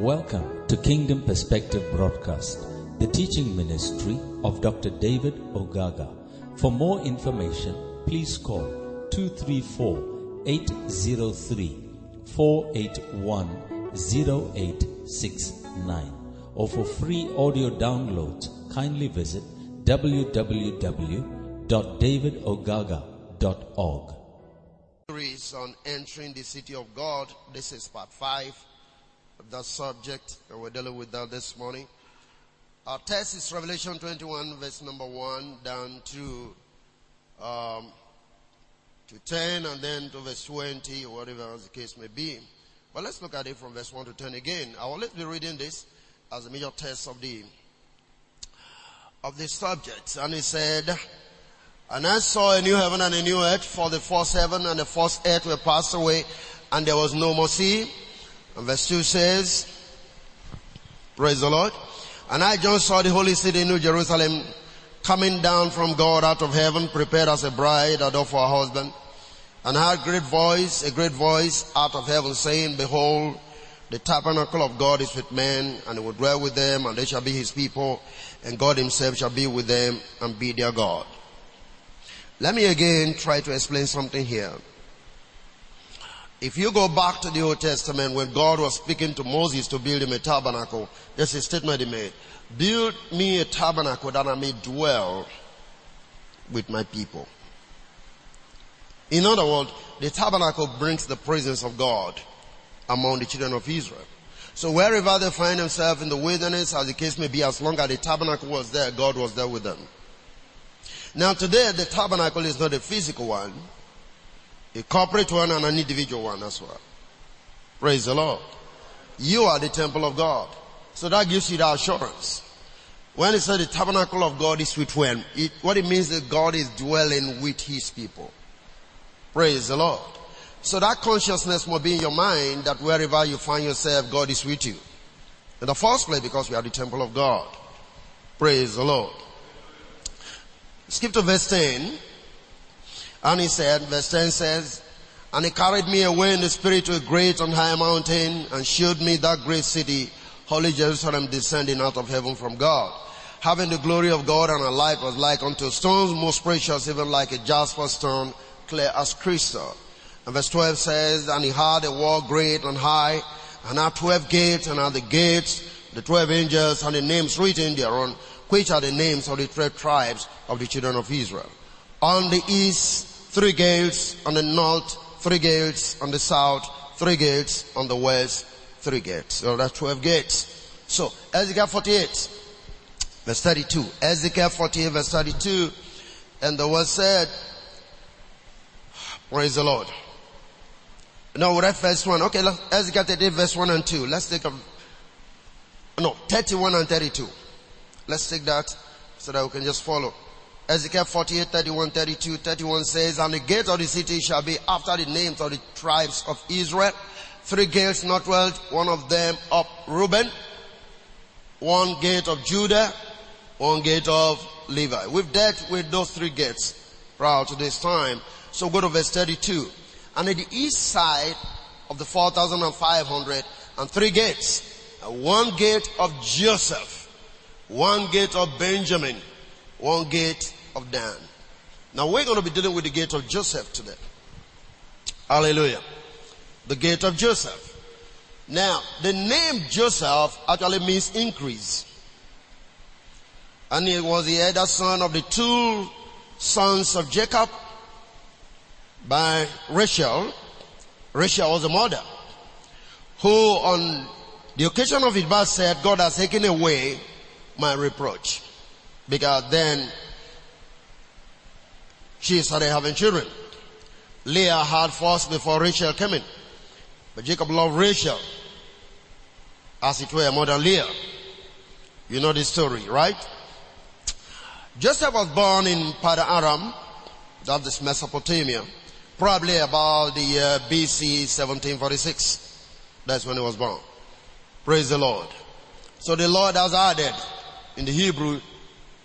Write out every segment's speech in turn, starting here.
Welcome to Kingdom Perspective Broadcast, the teaching ministry of Dr. David Ogaga. For more information, please call 234 803 481 0869 or for free audio downloads, kindly visit www.davidogaga.org. on entering the city of God. This is part five of that subject, and we're dealing with that this morning. Our text is Revelation 21, verse number one, down to um, to 10, and then to verse 20, or whatever the case may be. But let's look at it from verse 1 to 10 again. I will let be reading this as a major text of the of the subject. And he said, and I saw a new heaven and a new earth, for the first heaven and the first earth were passed away, and there was no more sea. And verse 2 says, Praise the Lord. And I, John, saw the holy city, New Jerusalem, coming down from God out of heaven, prepared as a bride adorned for her husband. And I heard great voice, a great voice out of heaven saying, Behold, the tabernacle of God is with men, and he will dwell with them, and they shall be his people, and God himself shall be with them and be their God. Let me again try to explain something here. If you go back to the Old Testament when God was speaking to Moses to build him a tabernacle, there's a statement he made. Build me a tabernacle that I may dwell with my people. In other words, the tabernacle brings the presence of God among the children of Israel. So wherever they find themselves in the wilderness, as the case may be, as long as the tabernacle was there, God was there with them. Now today, the tabernacle is not a physical one, a corporate one and an individual one as well. Praise the Lord. You are the temple of God. So that gives you the assurance. When it says the tabernacle of God is with when, it, what it means is God is dwelling with his people. Praise the Lord. So that consciousness must be in your mind that wherever you find yourself, God is with you. In the first place, because we are the temple of God. Praise the Lord. Skip to verse 10. And he said, verse 10 says, And he carried me away in the spirit to a great and high mountain and showed me that great city, holy Jerusalem descending out of heaven from God. Having the glory of God and her light was like unto stones most precious, even like a jasper stone, clear as crystal. And verse 12 says, And he had a wall great and high, and had twelve gates, and at the gates the twelve angels, and the names written thereon, which are the names of the twelve tribes of the children of Israel. On the east, three gates, on the north, three gates, on the south, three gates, on the west, three gates. So that's 12 gates. So, Ezekiel 48, verse 32. Ezekiel 48, verse 32. And the word said, Praise the Lord. No, we read verse 1. Okay, Ezekiel 38, verse 1 and 2. Let's take a, no, 31 and 32. Let's take that so that we can just follow. Ezekiel 48, 31, 32, 31 says, And the gate of the city shall be after the names of the tribes of Israel. Three gates northward, one of them of Reuben, one gate of Judah, one gate of Levi. We've dealt with those three gates prior to this time. So go to verse 32. And at the east side of the 4,500 and three gates, one gate of Joseph, one gate of Benjamin, one gate of Dan. Now we're going to be dealing with the gate of Joseph today. Hallelujah. The gate of Joseph. Now, the name Joseph actually means increase. And he was the elder son of the two sons of Jacob by Rachel. Rachel was a mother who on the occasion of his birth said, God has taken away my reproach. Because then she started having children. Leah had first before Rachel came in. But Jacob loved Rachel as it were more than Leah. You know the story, right? Joseph was born in Padan Aram, that is Mesopotamia, probably about the year BC 1746. That's when he was born. Praise the Lord. So the Lord has added in the Hebrew,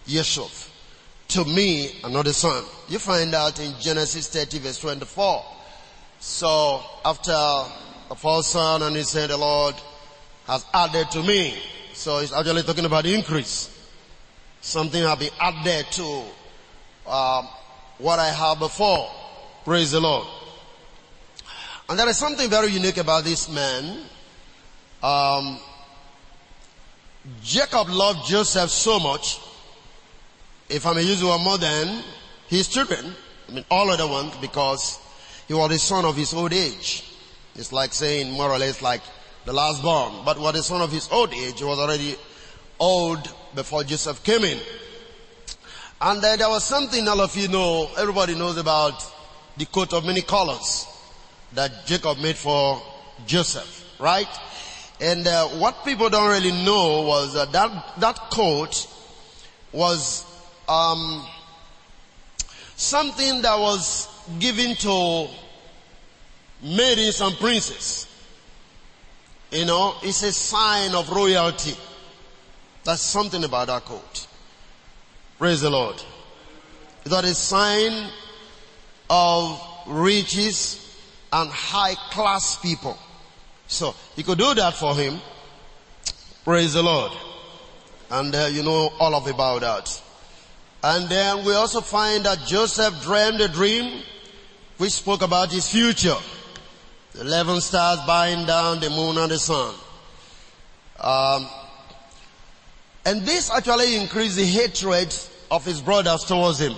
Yeshuf. To me, another son. You find out in Genesis 30 verse 24. So after the first son and he said, the Lord has added to me. So it's actually talking about increase. Something has been added to um, what I had before. Praise the Lord. And there is something very unique about this man. Um, Jacob loved Joseph so much. If I may use the word more than his children, I mean all other ones, because he was the son of his old age. It's like saying more or less like the last born. But was the son of his old age. He was already old before Joseph came in. And there was something all of you know, everybody knows about the coat of many colors that Jacob made for Joseph, right? And uh, what people don't really know was that that, that coat was um, something that was given to maidens and princes. You know, it's a sign of royalty. That's something about that coat. Praise the Lord. It's a sign of riches and high class people. So he could do that for him. Praise the Lord. And uh, you know all of about that. And then we also find that Joseph dreamed a dream which spoke about his future. The eleven stars bowing down the moon and the sun. Um, and this actually increased the hatred of his brothers towards him,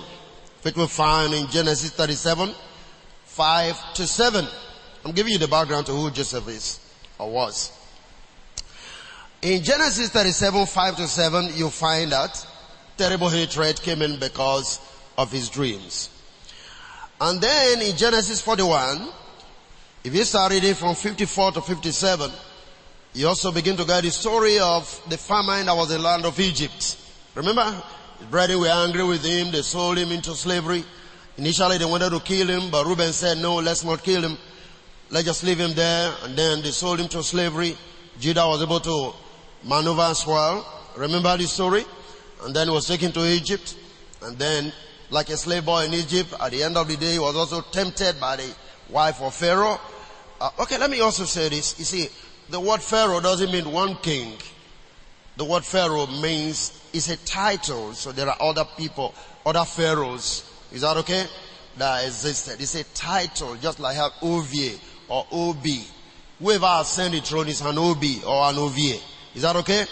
which we find in Genesis 37, 5 to 7. I'm giving you the background to who Joseph is, or was. In Genesis 37, 5 to 7, you find that terrible hatred came in because of his dreams. And then in Genesis 41, if you start reading from 54 to 57, you also begin to get the story of the famine that was in the land of Egypt. Remember, his brethren were angry with him. They sold him into slavery. Initially they wanted to kill him, but Reuben said, no, let's not kill him. Let's just leave him there. And then they sold him to slavery. Judah was able to maneuver as well. Remember the story? And then he was taken to Egypt. And then, like a slave boy in Egypt, at the end of the day, he was also tempted by the wife of Pharaoh. Uh, okay, let me also say this. You see, the word Pharaoh doesn't mean one king. The word Pharaoh means it's a title. So there are other people, other pharaohs. Is that okay? That existed. It's a title, just like have Ovie or OB. Whoever ascended the throne is an OB or an Ovie. Is that okay?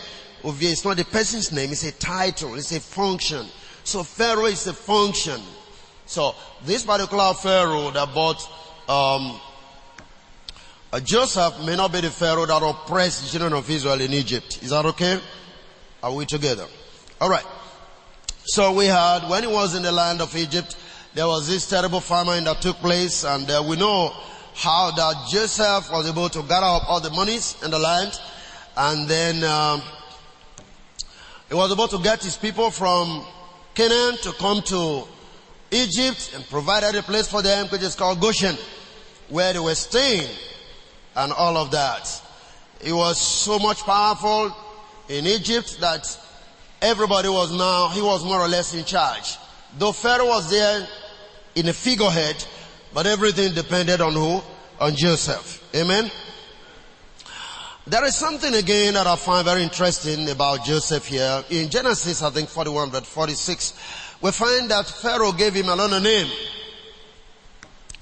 Ovie is not the person's name, it's a title, it's a function. So Pharaoh is a function. So this particular Pharaoh that bought um, uh, Joseph may not be the Pharaoh that oppressed the children of Israel in Egypt. Is that okay? Are we together? Alright. So we had, when he was in the land of Egypt, there was this terrible famine that took place and uh, we know how that Joseph was able to gather up all the monies in the land and then um, he was about to get his people from Canaan to come to Egypt and provided a place for them which is called Goshen where they were staying and all of that. He was so much powerful in Egypt that everybody was now, he was more or less in charge. Though Pharaoh was there in a figurehead, but everything depended on who? On Joseph. Amen? There is something again that I find very interesting about Joseph here. In Genesis, I think 41, but 46, we find that Pharaoh gave him another name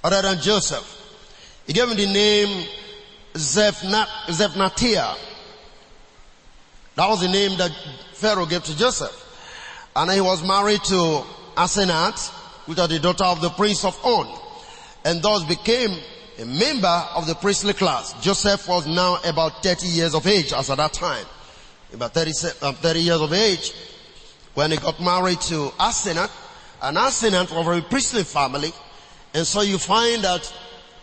other than Joseph. He gave him the name Zephnatia. That was the name that Pharaoh gave to Joseph. And he was married to Asenath, which was the daughter of the prince of On, and thus became a member of the priestly class. Joseph was now about 30 years of age as at that time. About 30, uh, 30 years of age when he got married to Asenath. And Asenath was a priestly family. And so you find that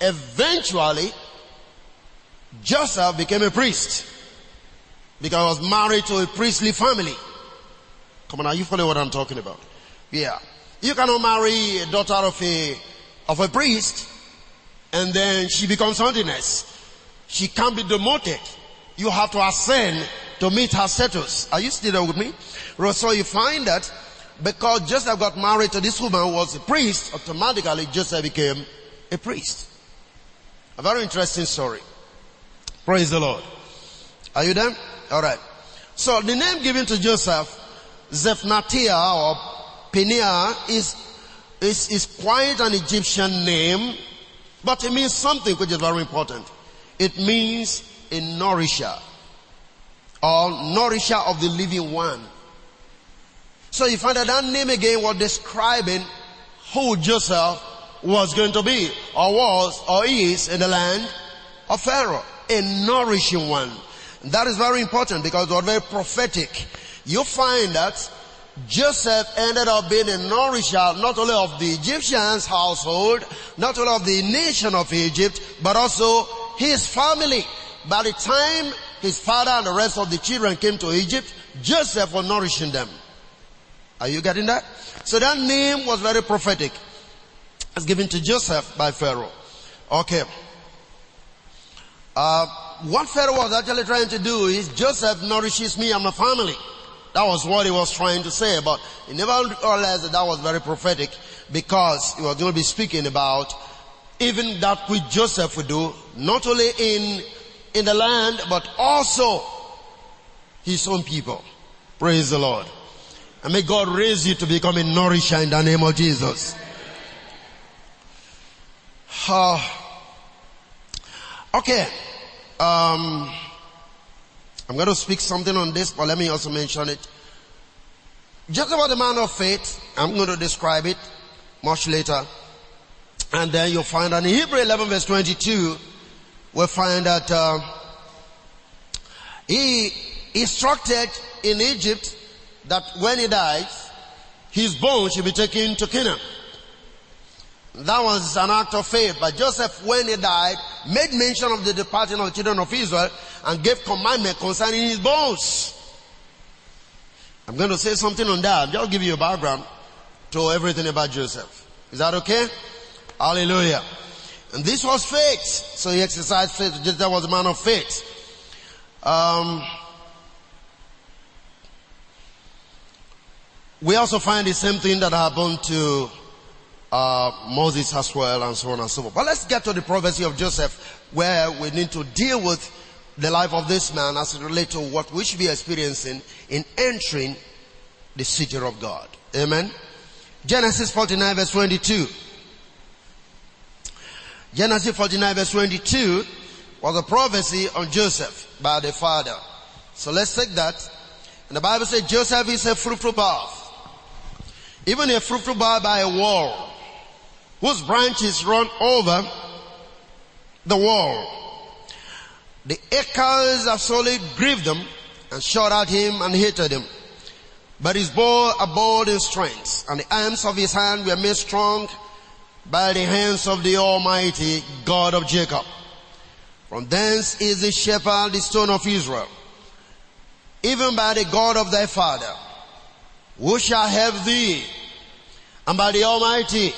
eventually Joseph became a priest because he was married to a priestly family. Come on, are you following what I'm talking about? Yeah. You cannot marry a daughter of a, of a priest and then she becomes something. She can't be demoted. You have to ascend to meet her status. Are you still there with me? So you find that because Joseph got married to this woman who was a priest, automatically Joseph became a priest. A very interesting story. Praise the Lord. Are you there? Alright. So the name given to Joseph, Zephnatia or Peniah is, is, is quite an Egyptian name, but it means something which is very important. It means a nourisher or nourisher of the living one. So you find that that name again was describing who Joseph was going to be or was or is in the land of Pharaoh. A nourishing one. That is very important because it was very prophetic. You find that Joseph ended up being a nourisher not only of the Egyptians household, not only of the nation of Egypt, but also his family. By the time his father and the rest of the children came to Egypt, Joseph was nourishing them. Are you getting that? So that name was very prophetic. It's given to Joseph by Pharaoh. Okay. Uh, what Pharaoh was actually trying to do is Joseph nourishes me and my family. That was what he was trying to say, but he never realized that that was very prophetic because he was going to be speaking about even that which Joseph would do, not only in, in the land, but also his own people. Praise the Lord. And may God raise you to become a nourisher in the name of Jesus. Uh, okay. Um, I'm going to speak something on this, but let me also mention it. Just about the man of faith, I'm going to describe it much later. And then you'll find that in Hebrew 11 verse 22, we'll find that uh, he instructed in Egypt that when he dies, his bones should be taken to Canaan. That was an act of faith. But Joseph, when he died, made mention of the departing of the children of Israel and gave commandment concerning his bones. I'm going to say something on that. I'll give you a background to everything about Joseph. Is that okay? Hallelujah. And this was faith. So he exercised faith. Joseph was a man of faith. Um, we also find the same thing that happened to uh, Moses as well, and so on and so forth. But let's get to the prophecy of Joseph, where we need to deal with the life of this man as it relates to what we should be experiencing in entering the city of God. Amen. Genesis 49 verse 22. Genesis 49 verse 22 was a prophecy on Joseph by the father. So let's take that. And the Bible says Joseph is a fruitful path. Even a fruitful path by a wall whose branches run over the wall. The echoes of solid grieved them and shot at him and hated him. But his bow abode in strength and the arms of his hand were made strong by the hands of the Almighty God of Jacob. From thence is the shepherd, the stone of Israel, even by the God of thy father, who shall have thee, and by the Almighty,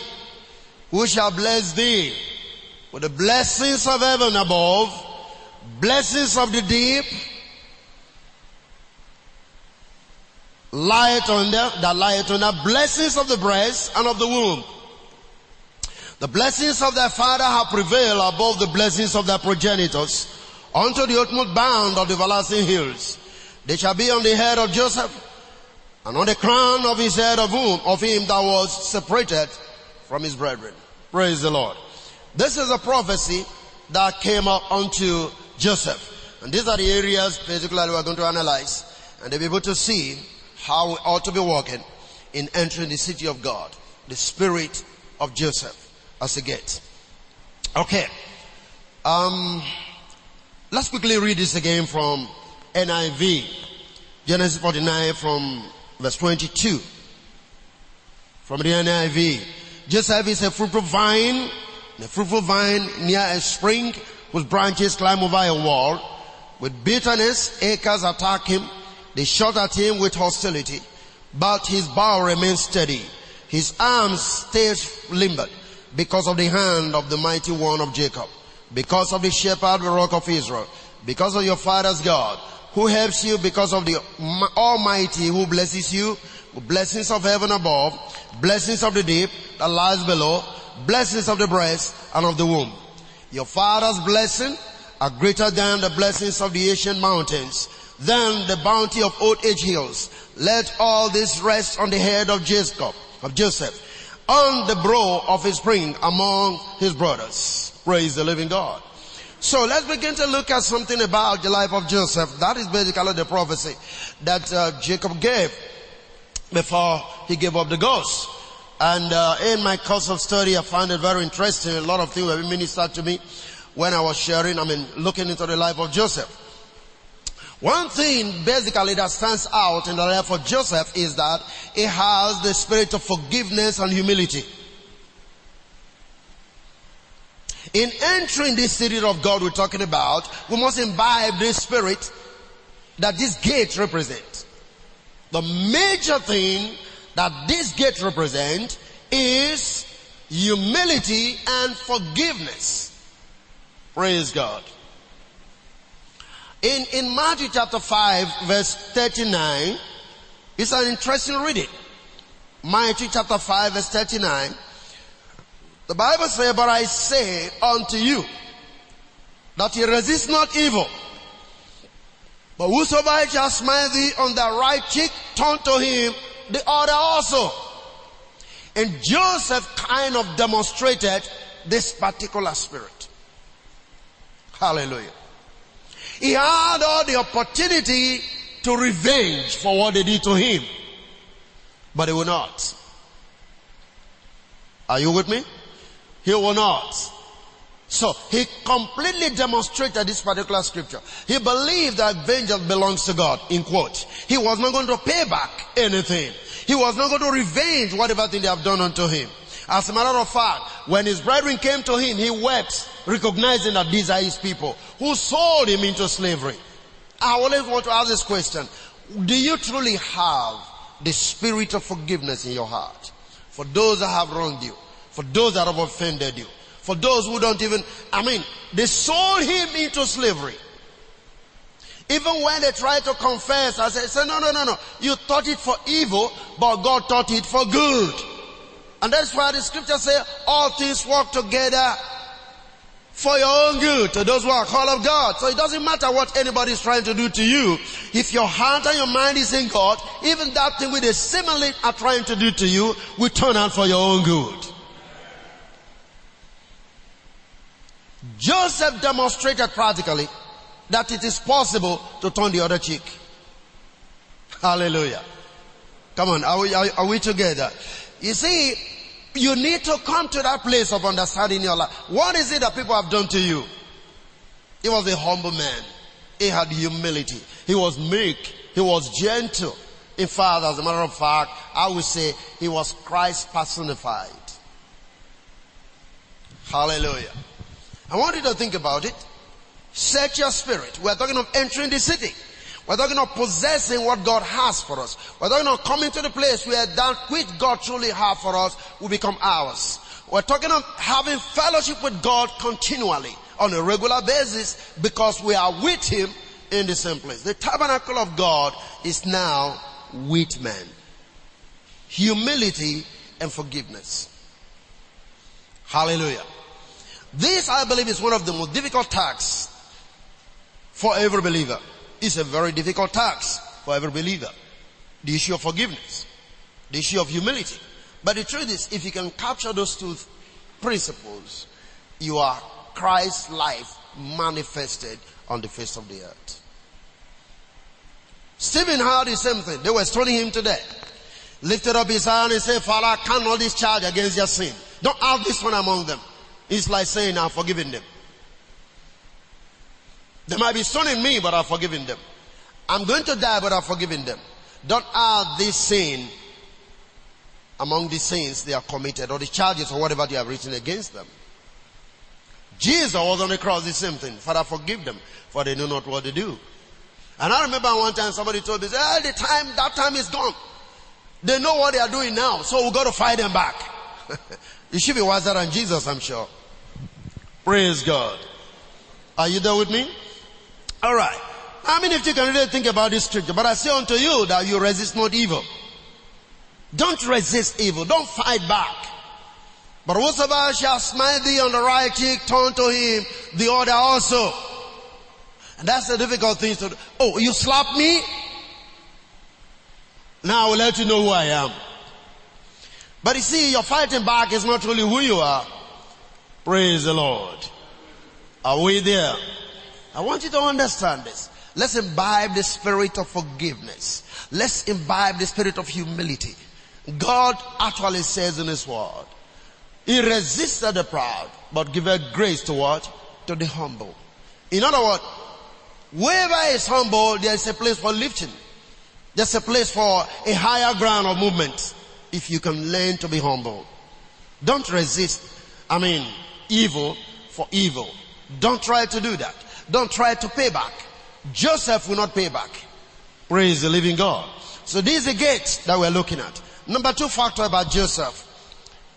who shall bless thee with the blessings of heaven above, blessings of the deep, light on the, the light on the blessings of the breast and of the womb. The blessings of thy father have prevailed above the blessings of thy progenitors unto the utmost bound of the everlasting hills. They shall be on the head of Joseph and on the crown of his head of whom, of him that was separated from his brethren. Praise the Lord. This is a prophecy that came up unto Joseph. And these are the areas basically we're going to analyze and to be able to see how we ought to be walking in entering the city of God. The spirit of Joseph as a gate. Okay. Um, let's quickly read this again from NIV. Genesis 49 from verse 22. From the NIV. Joseph is a fruitful vine, a fruitful vine near a spring whose branches climb over a wall. With bitterness, acres attack him. They shot at him with hostility, but his bow remains steady. His arms stay limbered because of the hand of the mighty one of Jacob, because of the shepherd, the rock of Israel, because of your father's God, who helps you because of the Almighty who blesses you blessings of heaven above, blessings of the deep that lies below, blessings of the breast and of the womb. Your father's blessing are greater than the blessings of the ancient mountains, than the bounty of old age hills. Let all this rest on the head of Jacob, of Joseph, on the brow of his spring among his brothers. Praise the living God. So let's begin to look at something about the life of Joseph. That is basically the prophecy that uh, Jacob gave before he gave up the ghost. And uh, in my course of study, I found it very interesting. A lot of things were ministered to me when I was sharing, I mean, looking into the life of Joseph. One thing basically that stands out in the life of Joseph is that he has the spirit of forgiveness and humility. In entering this city of God we're talking about, we must imbibe this spirit that this gate represents. The major thing that this gate represents is humility and forgiveness. Praise God. In, in Matthew chapter 5 verse 39, it's an interesting reading. Matthew chapter 5 verse 39. The Bible says, but I say unto you that ye resist not evil. But whosoever shall smite thee on the right cheek, turn to him the other also. And Joseph kind of demonstrated this particular spirit. Hallelujah. He had all the opportunity to revenge for what they did to him. But he will not. Are you with me? He will not. So he completely demonstrated this particular scripture. He believed that vengeance belongs to God, in quote. He was not going to pay back anything. He was not going to revenge whatever thing they have done unto him. As a matter of fact, when his brethren came to him, he wept, recognizing that these are his people who sold him into slavery. I always want to ask this question. Do you truly have the spirit of forgiveness in your heart? For those that have wronged you, for those that have offended you, for those who don't even, I mean, they sold him into slavery. Even when they try to confess, I say, say, no, no, no, no. You thought it for evil, but God thought it for good. And that's why the scripture says all things work together for your own good to those who are called of God. So it doesn't matter what anybody is trying to do to you. If your heart and your mind is in God, even that thing with a simile are trying to do to you will turn out for your own good. Joseph demonstrated practically that it is possible to turn the other cheek. Hallelujah. Come on, are we, are, are we together? You see, you need to come to that place of understanding your life. What is it that people have done to you? He was a humble man. He had humility. He was meek. He was gentle. In fact, as a matter of fact, I would say he was Christ personified. Hallelujah. I want you to think about it. Set your spirit. We're talking of entering the city. We're talking of possessing what God has for us. We're talking of coming to the place where that which God truly has for us will become ours. We're talking of having fellowship with God continually on a regular basis because we are with Him in the same place. The tabernacle of God is now with men. Humility and forgiveness. Hallelujah. This, I believe, is one of the most difficult tasks for every believer. It's a very difficult task for every believer. The issue of forgiveness. The issue of humility. But the truth is, if you can capture those two principles, you are Christ's life manifested on the face of the earth. Stephen had the same thing. They were stoning him to death. Lifted up his hand and said, Father, I can all this against your sin. Don't have this one among them. It's like saying, I've forgiven them. They might be stoning me, but I've forgiven them. I'm going to die, but I've forgiven them. Don't add this sin among the sins they have committed or the charges or whatever they have written against them. Jesus was on the cross, the same thing. Father, forgive them, for they know not what they do. And I remember one time somebody told me, oh, the time, that time is gone. They know what they are doing now, so we've got to fight them back. you should be wiser than Jesus, I'm sure. Praise God. Are you there with me? Alright. I mean, if you can really think about this scripture, but I say unto you that you resist not evil. Don't resist evil. Don't fight back. But whosoever shall smite thee on the right cheek, turn to him the other also. And that's the difficult thing to do. Oh, you slap me? Now I will let you know who I am. But you see, your fighting back is not really who you are. Praise the Lord. Are we there? I want you to understand this. Let's imbibe the spirit of forgiveness. Let's imbibe the spirit of humility. God actually says in His word, He resisted the proud, but giveth grace to what? To the humble. In other words, wherever is humble, there is a place for lifting. There's a place for a higher ground of movement. If you can learn to be humble. Don't resist, I mean, evil for evil. Don't try to do that. Don't try to pay back. Joseph will not pay back. Praise the living God. So these are the gates that we're looking at. Number two factor about Joseph,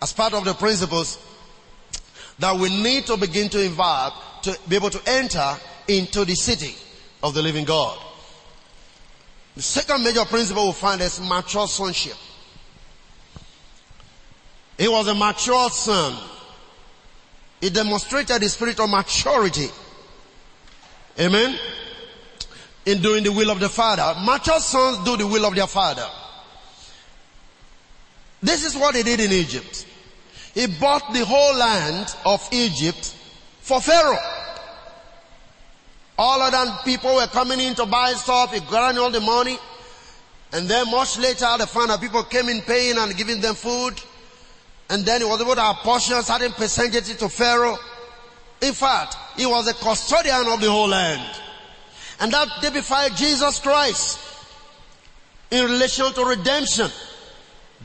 as part of the principles that we need to begin to involve to be able to enter into the city of the living God. The second major principle we find is mature sonship. He was a mature son. He demonstrated the spirit of maturity. Amen. In doing the will of the father. Mature sons do the will of their father. This is what he did in Egypt. He bought the whole land of Egypt for Pharaoh. All other people were coming in to buy stuff, he got all the money. And then much later they found people came in paying and giving them food. And then he was able to apportion certain percentage to Pharaoh. In fact, he was the custodian of the whole land. And that typified Jesus Christ in relation to redemption.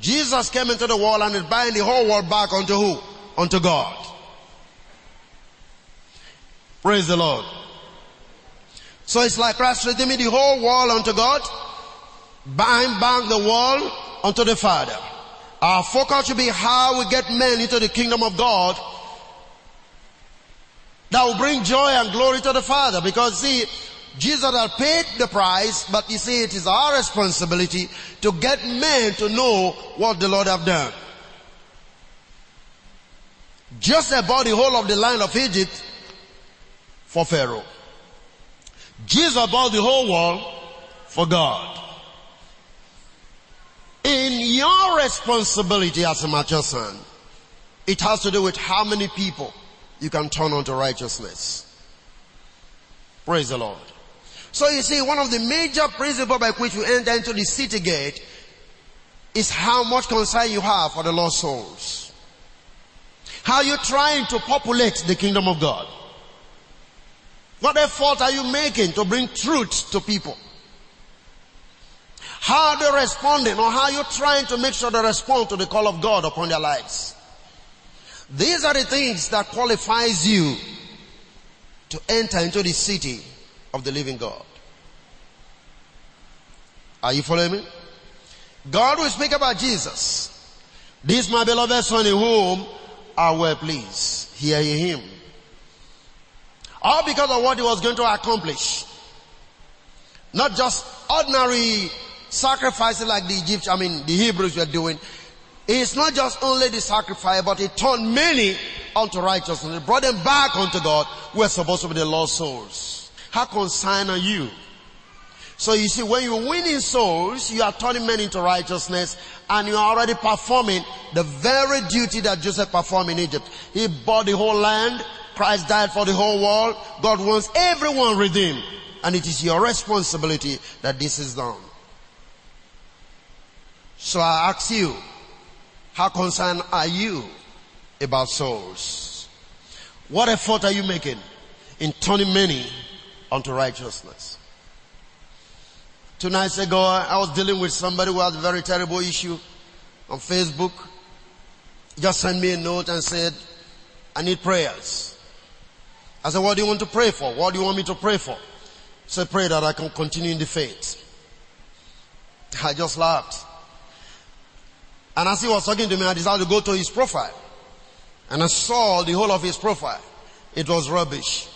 Jesus came into the world and is buying the whole world back unto who? Unto God. Praise the Lord. So it's like Christ redeeming the whole world unto God, buying back the world unto the Father. Our focus should be how we get men into the kingdom of God that will bring joy and glory to the Father. Because see, Jesus had paid the price, but you see, it is our responsibility to get men to know what the Lord have done. Just about the whole of the land of Egypt for Pharaoh. Jesus bought the whole world for God. In your responsibility as a mature son, it has to do with how many people you can turn on to righteousness. Praise the Lord. So you see, one of the major principles by which you enter into the city gate is how much concern you have for the lost souls. How you're trying to populate the kingdom of God. What effort are you making to bring truth to people? How are they responding or how are you trying to make sure they respond to the call of God upon their lives? These are the things that qualifies you to enter into the city of the living God. Are you following me? God will speak about Jesus. This my beloved son in whom I well pleased. Hear him. All because of what he was going to accomplish. Not just ordinary sacrifices like the Egyptians, I mean the Hebrews were doing. It's not just only the sacrifice, but it turned many unto righteousness. It brought them back unto God who are supposed to be the lost souls. How concerned are you? So you see, when you're winning souls, you are turning men into righteousness and you are already performing the very duty that Joseph performed in Egypt. He bought the whole land. Christ died for the whole world. God wants everyone redeemed. And it is your responsibility that this is done. So I ask you, how concerned are you about souls? What effort are you making in turning many unto righteousness? Two nights ago, I was dealing with somebody who had a very terrible issue on Facebook. He just sent me a note and said, I need prayers. I said, what do you want to pray for? What do you want me to pray for? He said, pray that I can continue in the faith. I just laughed. And as he was talking to me, I decided to go to his profile. And I saw the whole of his profile. It was rubbish.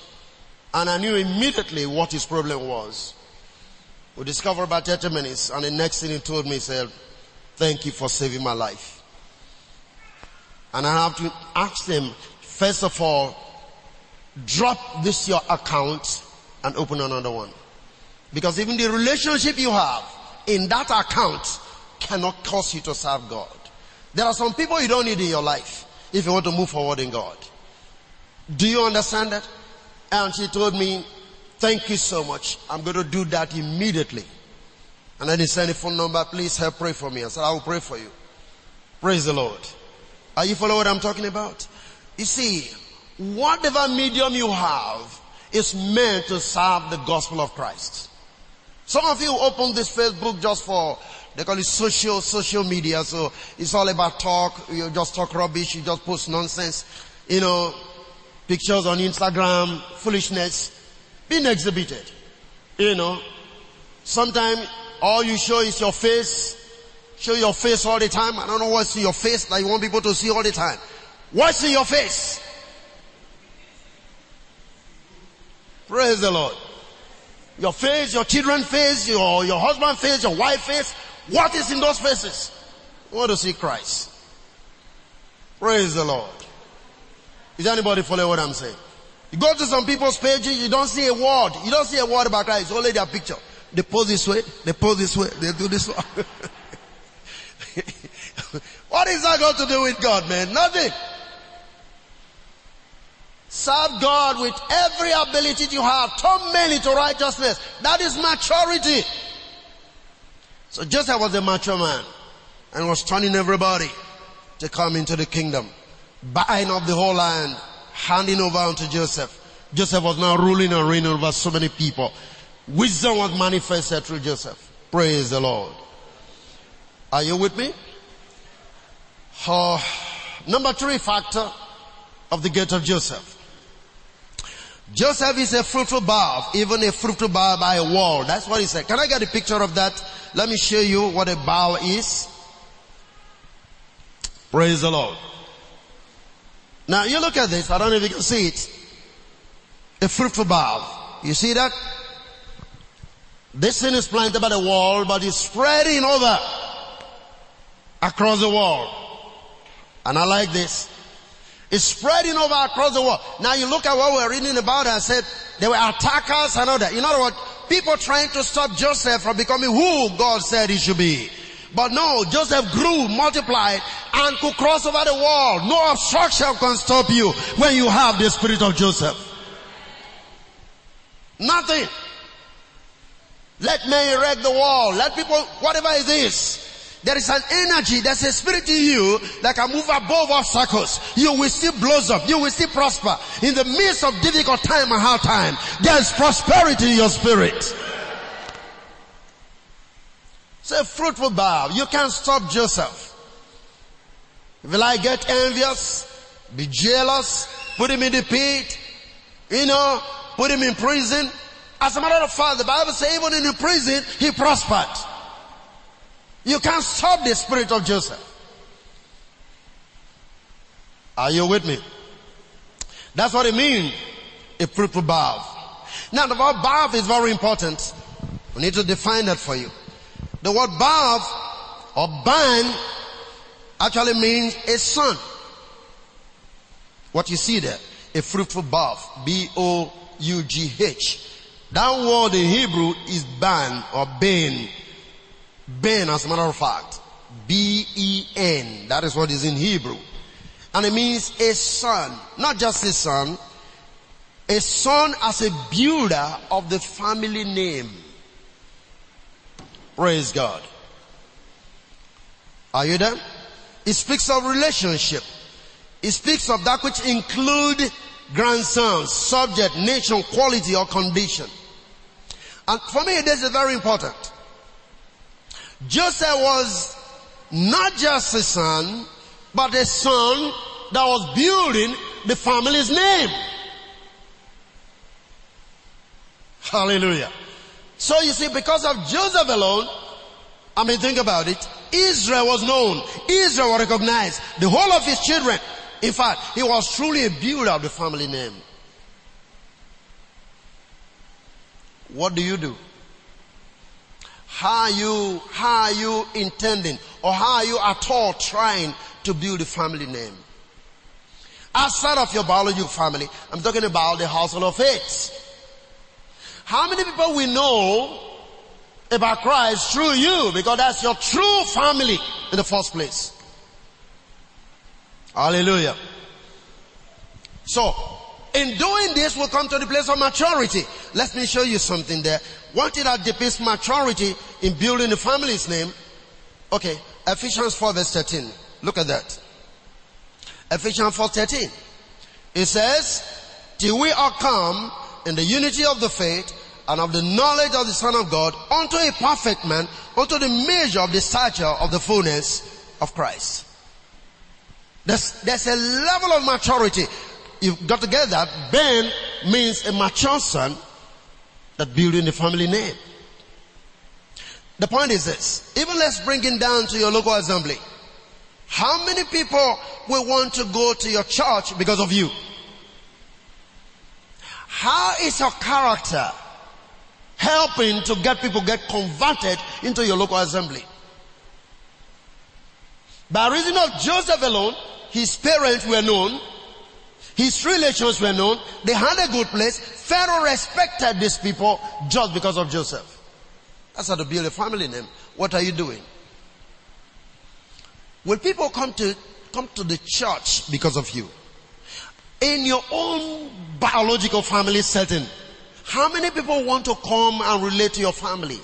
And I knew immediately what his problem was. We discovered about 30 minutes and the next thing he told me, he said, thank you for saving my life. And I have to ask him, first of all, drop this your account and open another one. Because even the relationship you have in that account cannot cause you to serve God. There are some people you don't need in your life if you want to move forward in God. Do you understand that? And she told me, thank you so much. I'm going to do that immediately. And then he sent a phone number, please help pray for me. I said, I will pray for you. Praise the Lord. Are you following what I'm talking about? You see, whatever medium you have is meant to serve the gospel of Christ. Some of you open this Facebook just for, they call it social, social media. So it's all about talk. You just talk rubbish. You just post nonsense. You know, pictures on Instagram, foolishness being exhibited. You know, sometimes all you show is your face. Show your face all the time. I don't know what's in your face that you want people to see all the time. What's in your face? Praise the Lord. Your face, your children face, your, your husband face, your wife face. What is in those faces? Want to see Christ. Praise the Lord. Is anybody following what I'm saying? You go to some people's pages, you don't see a word. You don't see a word about Christ. It's only their picture. They pose this way, they pose this way, they do this way. what is that got to do with God, man? Nothing. Serve God with every ability you have. Turn men into righteousness. That is maturity. So Joseph was a mature man and was turning everybody to come into the kingdom. Buying up the whole land, handing over unto Joseph. Joseph was now ruling and reigning over so many people. Wisdom was manifested through Joseph. Praise the Lord. Are you with me? Uh, number three factor of the gate of Joseph. Joseph is a fruitful bough, even a fruitful bough by a wall. That's what he said. Can I get a picture of that? Let me show you what a bough is. Praise the Lord. Now you look at this. I don't know if you can see it. A fruitful bough. You see that? This thing is planted by the wall, but it's spreading over across the wall. And I like this. It's spreading over across the world. Now you look at what we're reading about and said there were attackers and all that. You know what? People trying to stop Joseph from becoming who God said he should be. But no, Joseph grew, multiplied, and could cross over the wall. No obstruction can stop you when you have the spirit of Joseph. Nothing. Let men erect the wall. Let people, whatever it is, there is an energy, there's a spirit in you that can move above obstacles. You will still blossom. You will still prosper. In the midst of difficult time and hard time, there's prosperity in your spirit. It's a fruitful bough. You can't stop Joseph. Will I get envious, be jealous, put him in the pit, you know, put him in prison. As a matter of fact, the Bible says even in the prison, he prospered. You can't stop the spirit of Joseph. Are you with me? That's what it means, a fruitful bough. Now the word bough is very important. We need to define that for you. The word bough or ban actually means a son. What you see there, a fruitful bough, B-O-U-G-H. That word in Hebrew is ban or bane Ben, as a matter of fact. B-E-N. That is what is in Hebrew. And it means a son. Not just a son. A son as a builder of the family name. Praise God. Are you there? It speaks of relationship. It speaks of that which include grandsons, subject, nation, quality or condition. And for me this is very important. Joseph was not just a son, but a son that was building the family's name. Hallelujah. So you see, because of Joseph alone, I mean think about it, Israel was known. Israel was recognized. The whole of his children. In fact, he was truly a builder of the family name. What do you do? How are you, how are you intending or how are you at all trying to build a family name? Outside of your biological family, I'm talking about the household of faith. How many people we know about Christ through you because that's your true family in the first place. Hallelujah. So, in doing this, we'll come to the place of maturity. Let me show you something there. One thing that depicts maturity in building the family's name. Okay, Ephesians 4 verse 13. Look at that. Ephesians 4 13. It says, till we are come in the unity of the faith and of the knowledge of the Son of God unto a perfect man, unto the measure of the stature of the fullness of Christ. There's, there's a level of maturity. You've got to get that. Ben means a mature son that building the family name. The point is this. Even let's bring it down to your local assembly. How many people will want to go to your church because of you? How is your character helping to get people get converted into your local assembly? By reason of Joseph alone, his parents were known, his relations were known, they had a good place. Pharaoh respected these people just because of Joseph. That's how to build a family name. What are you doing? Will people come to, come to the church because of you? In your own biological family setting, how many people want to come and relate to your family?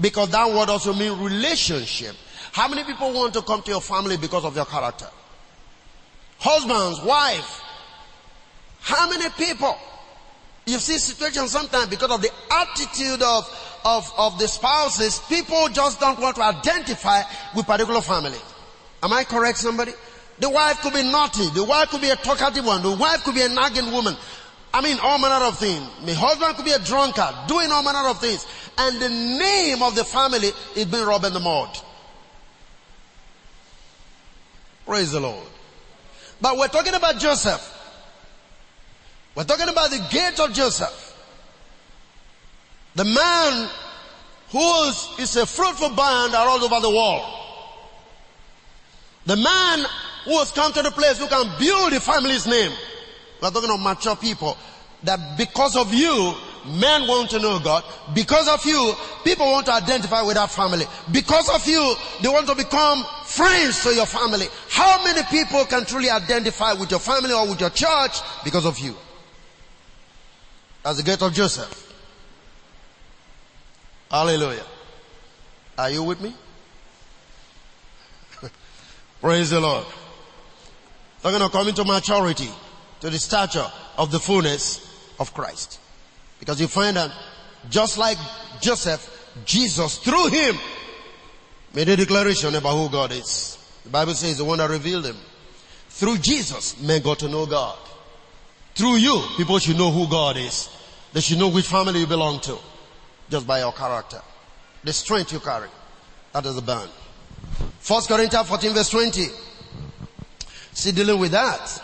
Because that word also means relationship. How many people want to come to your family because of your character? Husbands, wife. How many people? You see situations sometimes because of the attitude of, of, of the spouses, people just don't want to identify with particular family. Am I correct somebody? The wife could be naughty. The wife could be a talkative one. The wife could be a nagging woman. I mean, all manner of things. My husband could be a drunkard, doing all manner of things. And the name of the family is being robbed in the mud. Praise the Lord. But we're talking about Joseph. We're talking about the gate of Joseph. The man whose is a fruitful band are all over the world. The man who has come to the place who can build the family's name. We're talking of mature people. That because of you, men want to know God. Because of you, people want to identify with that family. Because of you, they want to become friends to your family. How many people can truly identify with your family or with your church because of you? As the gate of Joseph. Hallelujah. Are you with me? Praise the Lord. They're going to come into maturity to the stature of the fullness of Christ. Because you find that just like Joseph, Jesus through him made a declaration about who God is. The Bible says the one that revealed him. Through Jesus, men got to know God. Through you, people should know who God is. They should know which family you belong to. Just by your character. The strength you carry. That is the band. First Corinthians 14 verse 20. See dealing with that.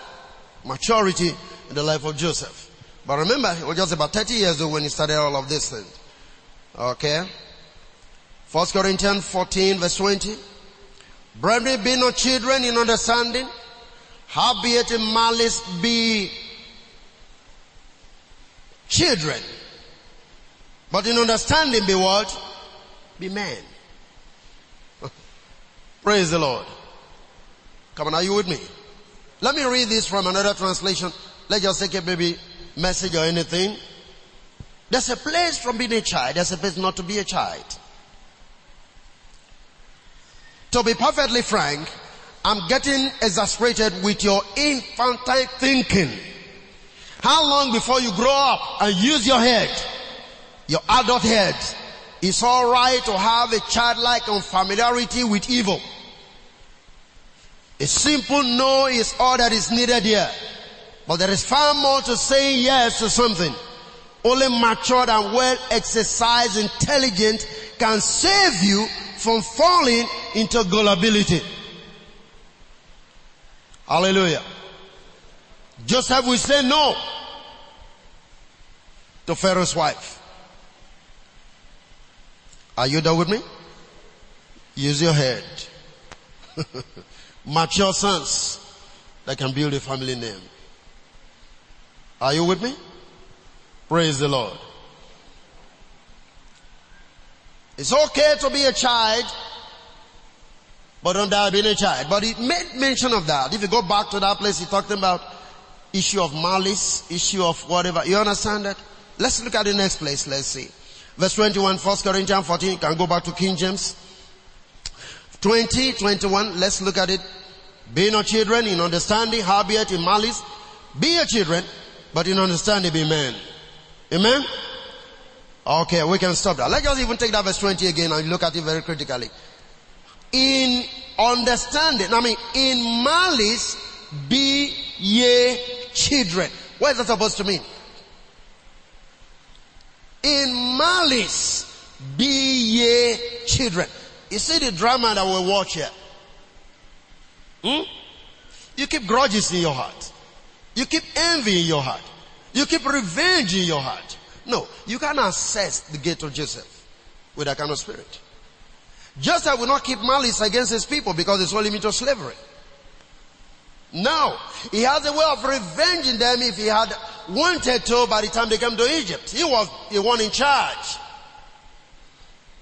Maturity in the life of Joseph. But remember, he was just about 30 years old when he started all of this thing. Okay? First Corinthians 14 verse 20. Brethren, be not children in understanding. Howbeit in malice be children. But in understanding be what? Be men. Praise the Lord. Come on, are you with me? Let me read this from another translation. Let's just take a baby message or anything. There's a place from being a child. There's a place not to be a child. To be perfectly frank, I'm getting exasperated with your infantile thinking. How long before you grow up and use your head, your adult head, it's alright to have a childlike unfamiliarity with evil. A simple no is all that is needed here. But there is far more to saying yes to something. Only matured and well exercised intelligence can save you from falling into gullibility. Hallelujah. Joseph will say no to Pharaoh's wife. Are you there with me? Use your head. mature sons that can build a family name. Are you with me? Praise the Lord. It's okay to be a child, but don't die being a child. But he made mention of that. If you go back to that place, he talked about issue of malice, issue of whatever. You understand that? Let's look at the next place. Let's see. Verse 21, 1 Corinthians 14. You can go back to King James. 20, 21. Let's look at it. Be not children in understanding, howbeit in malice. Be your children, but in understanding be men. Amen? Okay, we can stop that. Let's even take that verse 20 again and look at it very critically. In understanding, I mean, in malice be ye children. What is that supposed to mean? In malice be ye children. You see the drama that we watch here? Hmm? You keep grudges in your heart. You keep envy in your heart. You keep revenge in your heart. No, you can't the gate of Joseph with that kind of spirit. Joseph will not keep malice against his people because it's only him slavery. No, he has a way of revenging them if he had wanted to by the time they came to Egypt. He was the one in charge.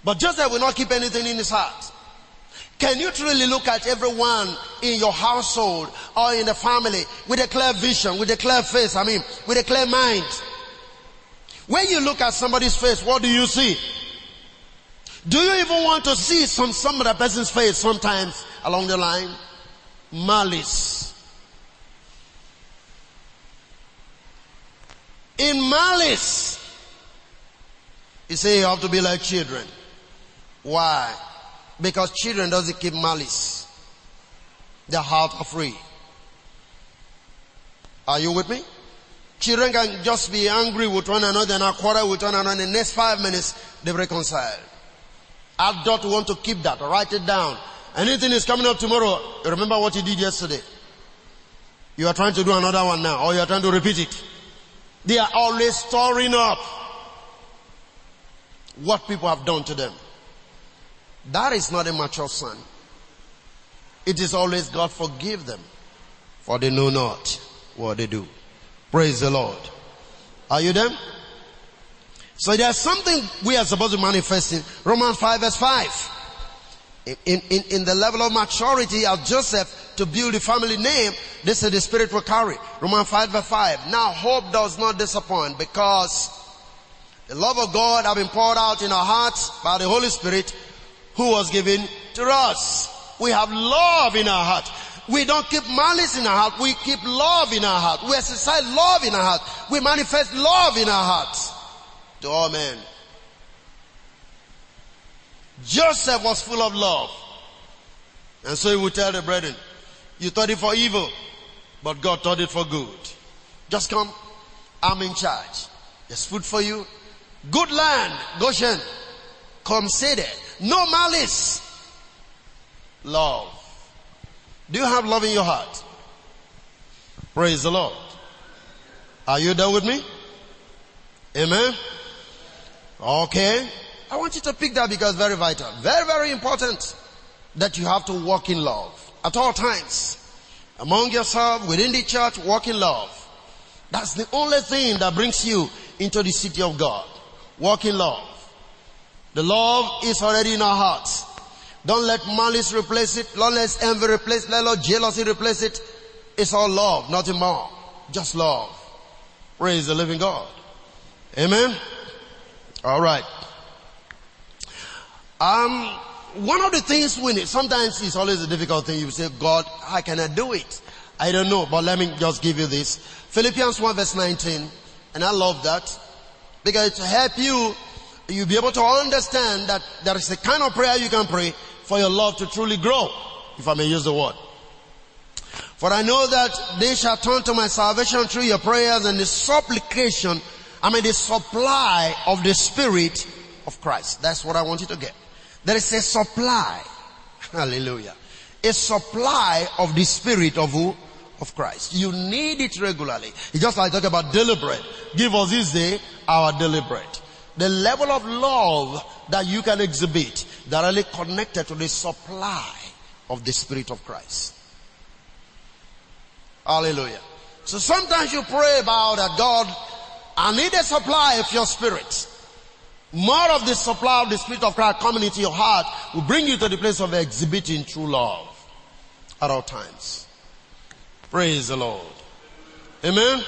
But Joseph will not keep anything in his heart. Can you truly look at everyone in your household or in the family with a clear vision, with a clear face, I mean, with a clear mind? When you look at somebody's face, what do you see? Do you even want to see some, some other person's face sometimes along the line? Malice. In malice, you say you have to be like children. Why? Because children doesn't keep malice. Their heart are free. Are you with me? Children can just be angry with one another and quarrel with one another. In the next five minutes, they reconcile. Adult want to keep that. Write it down. Anything is coming up tomorrow. Remember what you did yesterday. You are trying to do another one now, or you are trying to repeat it. They are always storing up what people have done to them. That is not a mature son. It is always God forgive them, for they know not what they do. Praise the Lord. Are you there? So there's something we are supposed to manifest in Romans 5 verse 5. In, in, in the level of maturity of Joseph to build a family name, this is the spirit will carry. Romans 5 verse 5. Now hope does not disappoint because the love of God have been poured out in our hearts by the Holy Spirit who was given to us. We have love in our heart. We don't keep malice in our heart. We keep love in our heart. We exercise love in our heart. We manifest love in our hearts to all men. Joseph was full of love. And so he would tell the brethren, you thought it for evil, but God thought it for good. Just come. I'm in charge. There's food for you. Good land, Goshen. There. No malice. Love. Do you have love in your heart? Praise the Lord. Are you there with me? Amen. Okay. I want you to pick that because very vital. Very, very important that you have to walk in love at all times. Among yourself, within the church, walk in love. That's the only thing that brings you into the city of God. Walk in love. The love is already in our hearts. Don't let malice replace it. Don't let envy replace it. Let not jealousy replace it. It's all love, nothing more. Just love. Praise the living God. Amen. All right. Um, one of the things we need, sometimes it's always a difficult thing. You say, God, how can I do it? I don't know, but let me just give you this. Philippians 1 verse 19. And I love that. Because to help you, you'll be able to understand that there is a kind of prayer you can pray for your love to truly grow, if I may use the word. For I know that they shall turn to my salvation through your prayers and the supplication, I mean the supply of the Spirit of Christ. That's what I want you to get. There is a supply. Hallelujah. A supply of the Spirit of who? Of Christ. You need it regularly. It's just like talk about deliberate. Give us this day our deliberate the level of love that you can exhibit directly connected to the supply of the Spirit of Christ. Hallelujah. So sometimes you pray about that God, I need a supply of your spirit. More of the supply of the Spirit of Christ coming into your heart will bring you to the place of exhibiting true love at all times. Praise the Lord. Amen.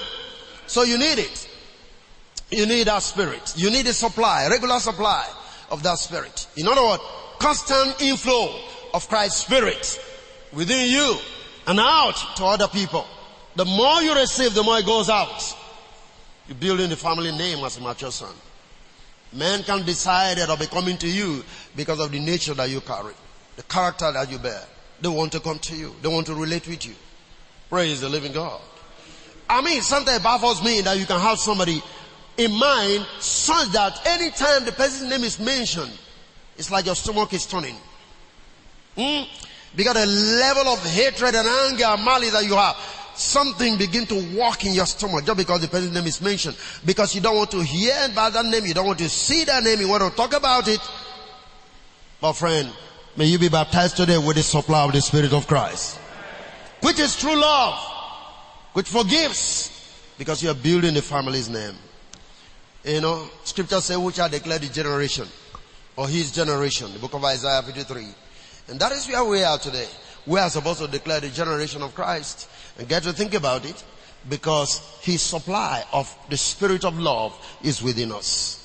So you need it. You need that spirit. You need a supply, regular supply of that spirit. In other words, constant inflow of Christ's spirit within you and out to other people. The more you receive, the more it goes out. You're building the family name as a mature son. Men can decide that I'll be coming to you because of the nature that you carry, the character that you bear. They want to come to you. They want to relate with you. Praise the living God. I mean, sometimes baffles me that you can have somebody in mind such that anytime the person's name is mentioned, it's like your stomach is turning. Mm? Because the level of hatred and anger and malice that you have, something begin to walk in your stomach just because the person's name is mentioned. Because you don't want to hear about that name, you don't want to see that name, you want to talk about it. But friend, may you be baptized today with the supply of the Spirit of Christ. Which is true love. Which forgives. Because you are building the family's name. You know, scripture says which are declared the generation or his generation, the book of Isaiah 53. And that is where we are today. We are supposed to declare the generation of Christ and get to think about it because his supply of the spirit of love is within us.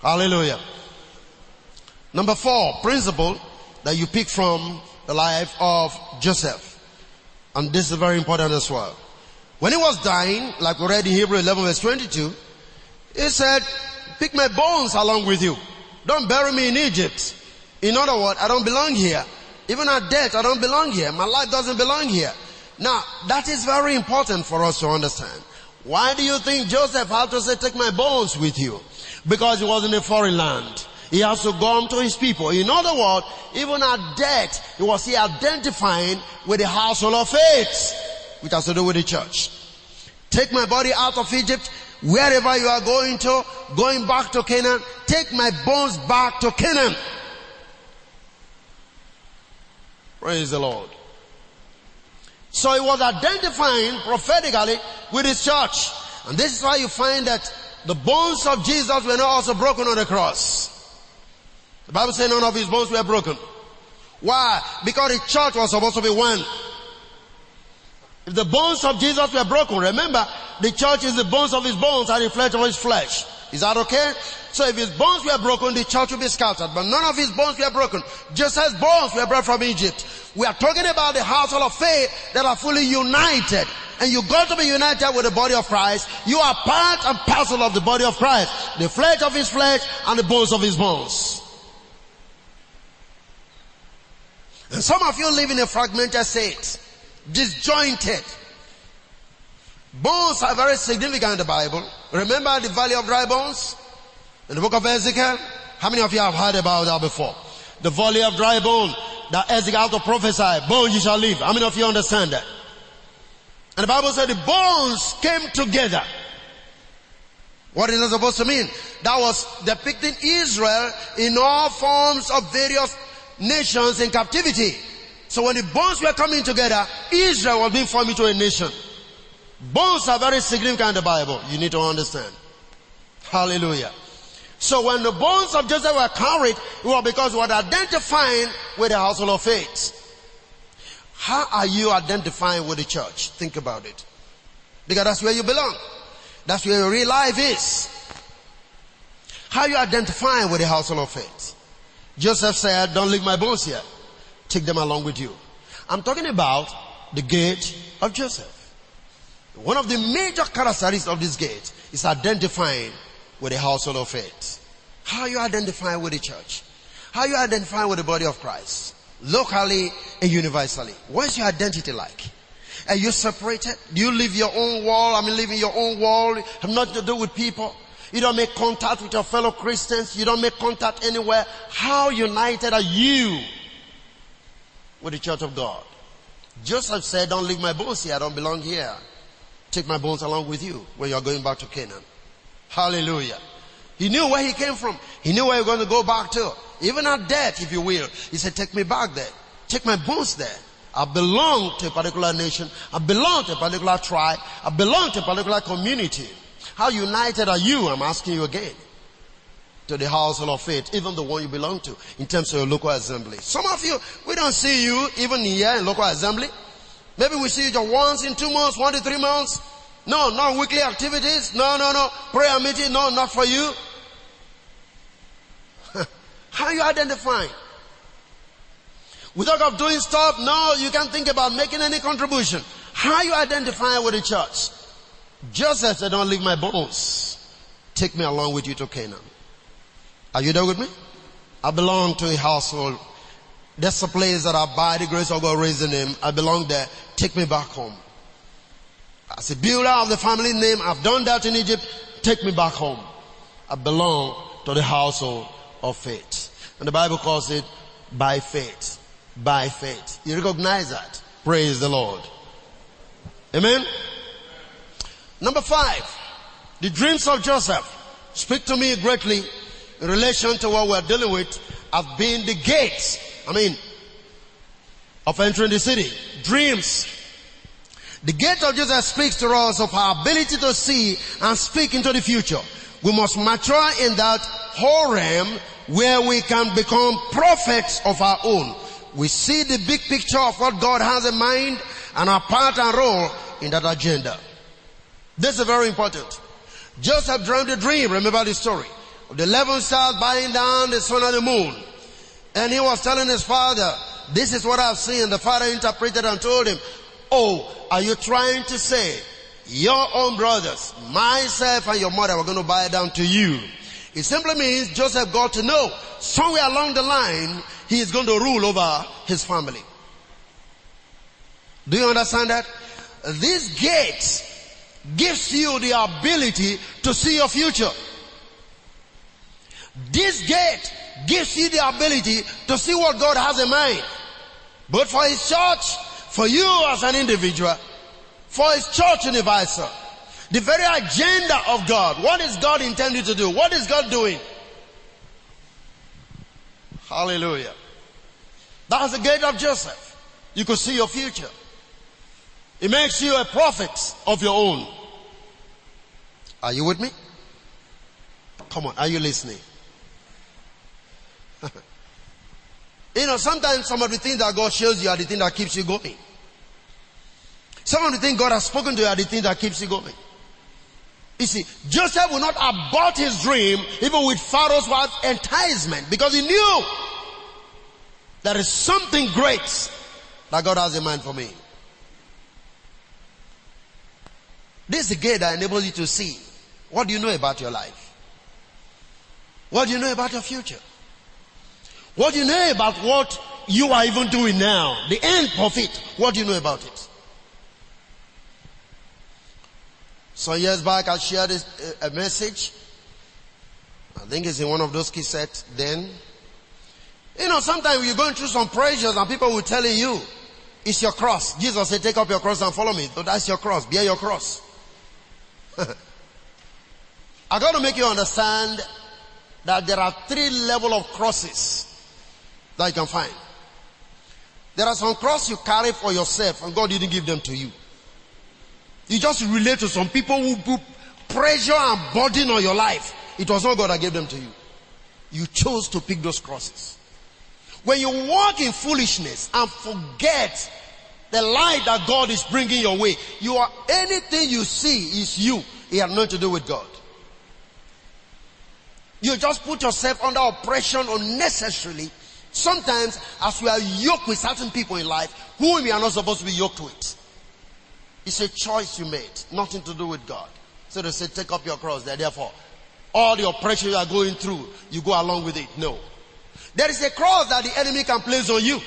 Hallelujah. Number four, principle that you pick from the life of Joseph. And this is very important as well. When he was dying, like we read in Hebrew 11 verse 22, he said, pick my bones along with you. Don't bury me in Egypt. In other words, I don't belong here. Even at death, I don't belong here. My life doesn't belong here. Now, that is very important for us to understand. Why do you think Joseph had to say, take my bones with you? Because he was in a foreign land. He has to go to his people. In other words, even at death, he was he identifying with the household of faith, which has to do with the church. Take my body out of Egypt, wherever you are going to, going back to Canaan, take my bones back to Canaan. Praise the Lord. So he was identifying prophetically with his church. And this is why you find that the bones of Jesus were not also broken on the cross. The Bible says none of his bones were broken. Why? Because the church was supposed to be one. If the bones of Jesus were broken, remember, the church is the bones of his bones and the flesh of his flesh. Is that okay? So if his bones were broken, the church would be scattered. But none of his bones were broken. Just as bones were brought from Egypt. We are talking about the household of faith that are fully united. And you got to be united with the body of Christ. You are part and parcel of the body of Christ. The flesh of his flesh and the bones of his bones. And some of you live in a fragmented state, disjointed. Bones are very significant in the Bible. Remember the valley of dry bones? In the book of Ezekiel? How many of you have heard about that before? The valley of dry bones that Ezekiel had to prophesy, bones you shall live. How many of you understand that? And the Bible said the bones came together. What is that supposed to mean? That was depicting Israel in all forms of various nations in captivity. So when the bones were coming together, Israel was being formed into a nation. Bones are very significant in the Bible. You need to understand. Hallelujah. So when the bones of Joseph were carried, it was because we were identifying with the household of faith. How are you identifying with the church? Think about it. Because that's where you belong. That's where your real life is. How are you identifying with the household of faith? Joseph said, don't leave my bones here. Take them along with you. I'm talking about the gate of Joseph. One of the major characteristics of this gate is identifying with the household of faith. How you identify with the church? How you identify with the body of Christ? Locally and universally. What's your identity like? Are you separated? Do you live your own world? I mean, live in your own world. Have nothing to do with people. You don't make contact with your fellow Christians. You don't make contact anywhere. How united are you with the church of God? Joseph said, don't leave my bones here. I don't belong here. Take my bones along with you when you're going back to Canaan. Hallelujah. He knew where he came from. He knew where you're going to go back to. Even at death, if you will. He said, take me back there. Take my bones there. I belong to a particular nation. I belong to a particular tribe. I belong to a particular community. How united are you? I'm asking you again. to the household of faith, even the one you belong to, in terms of your local assembly. Some of you, we don't see you even here in local assembly. Maybe we see you just once in two months, one to three months. No, not weekly activities. No, no, no. Prayer meeting. No, not for you. How are you identifying? We talk of doing stuff. No, you can't think about making any contribution. How are you identifying with the church? Joseph I don't leave my bones. Take me along with you to Canaan. Are you there with me? I belong to a household. That's the place that I, by the grace of God, raising him. I belong there. Take me back home. As a builder of the family name, I've done that in Egypt. Take me back home. I belong to the household of faith. And the Bible calls it by faith. By faith. You recognize that? Praise the Lord. Amen? Number five, the dreams of Joseph speak to me greatly in relation to what we're dealing with as being the gates, I mean, of entering the city. Dreams. The gate of Jesus speaks to us of our ability to see and speak into the future. We must mature in that whole realm where we can become prophets of our own. We see the big picture of what God has in mind and our part and role in that agenda. This is very important. Joseph dreamed a dream, remember the story, of the eleven stars bowing down the sun and the moon. And he was telling his father, this is what I've seen. The father interpreted and told him, oh, are you trying to say your own brothers, myself and your mother were going to bow down to you? It simply means Joseph got to know somewhere along the line he is going to rule over his family. Do you understand that? This gate gives you the ability to see your future. This gate gives you the ability to see what God has in mind. But for His church, for you as an individual, for His church universal, the very agenda of God. What is God intended to do? What is God doing? Hallelujah. That's the gate of Joseph. You could see your future. It makes you a prophet of your own. Are you with me? Come on, are you listening? You know, sometimes some of the things that God shows you are the thing that keeps you going. Some of the things God has spoken to you are the thing that keeps you going. You see, Joseph would not abort his dream even with Pharaoh's enticement because he knew there is something great that God has in mind for me. This is the gate that enables you to see what do you know about your life? What do you know about your future? What do you know about what you are even doing now? The end of it. What do you know about it? Some years back, I shared a, uh, a message. I think it's in one of those cassettes then. You know, sometimes you're going through some pressures and people will tell you, it's your cross. Jesus said, take up your cross and follow me. So that's your cross. Bear your cross. I got to make you understand that there are three level of crosses that you can find. There are some crosses you carry for yourself and God didn't give them to you. You just relate to some people who put pressure and burden on your life. It was not God that gave them to you. You chose to pick those crosses. When you walk in foolishness and forget the light that God is bringing your way, you are anything you see is you. It has nothing to do with God. You just put yourself under oppression unnecessarily. Sometimes, as we are yoked with certain people in life, whom we are not supposed to be yoked with. It's a choice you made, nothing to do with God. So they say, take up your cross there. Therefore, all the oppression you are going through, you go along with it. No. There is a cross that the enemy can place on you.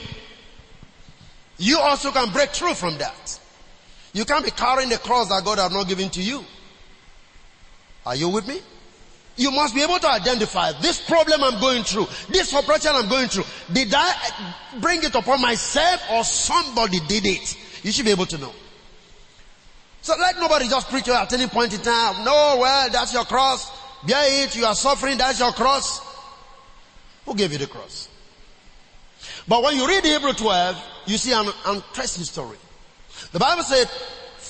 You also can break through from that. You can't be carrying the cross that God has not given to you. Are you with me? You must be able to identify this problem I'm going through, this operation I'm going through. Did I bring it upon myself or somebody did it? You should be able to know. So let nobody just preach you at any point in time. No, well, that's your cross. Bear it. You are suffering. That's your cross. Who gave you the cross? But when you read Hebrew 12, you see an interesting story. The Bible said,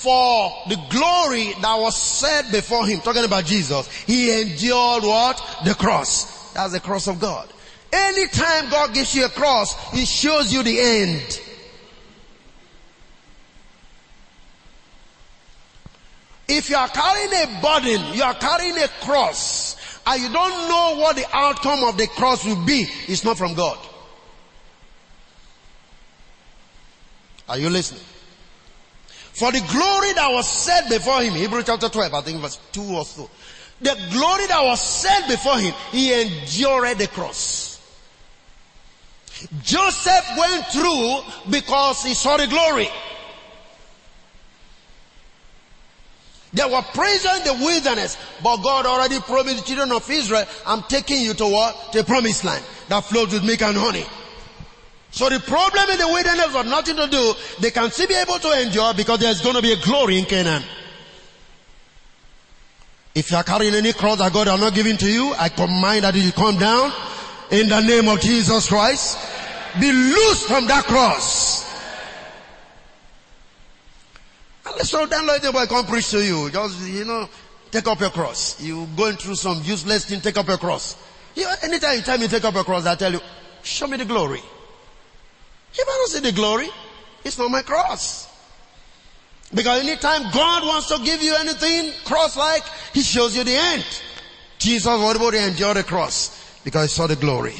for the glory that was set before him, talking about Jesus, he endured what? The cross. That's the cross of God. Anytime God gives you a cross, He shows you the end. If you are carrying a burden, you are carrying a cross, and you don't know what the outcome of the cross will be, it's not from God. Are you listening? For the glory that was set before him, Hebrew chapter 12, I think verse 2 or so. The glory that was set before him, he endured the cross. Joseph went through because he saw the glory. They were prison in the wilderness, but God already promised the children of Israel, I'm taking you to what? The promised land that flows with milk and honey. So the problem in the wilderness was nothing to do. They can still be able to endure because there's going to be a glory in Canaan. If you are carrying any cross that God has not given to you, I command that it come down in the name of Jesus Christ. Be loose from that cross. So don't let anybody come preach to you. Just, you know, take up your cross. You going through some useless thing, take up your cross. You, anytime you tell me take up your cross, I tell you, show me the glory. If I don't see the glory, it's not my cross. Because anytime God wants to give you anything cross-like, He shows you the end. Jesus was able to endure the cross because He saw the glory.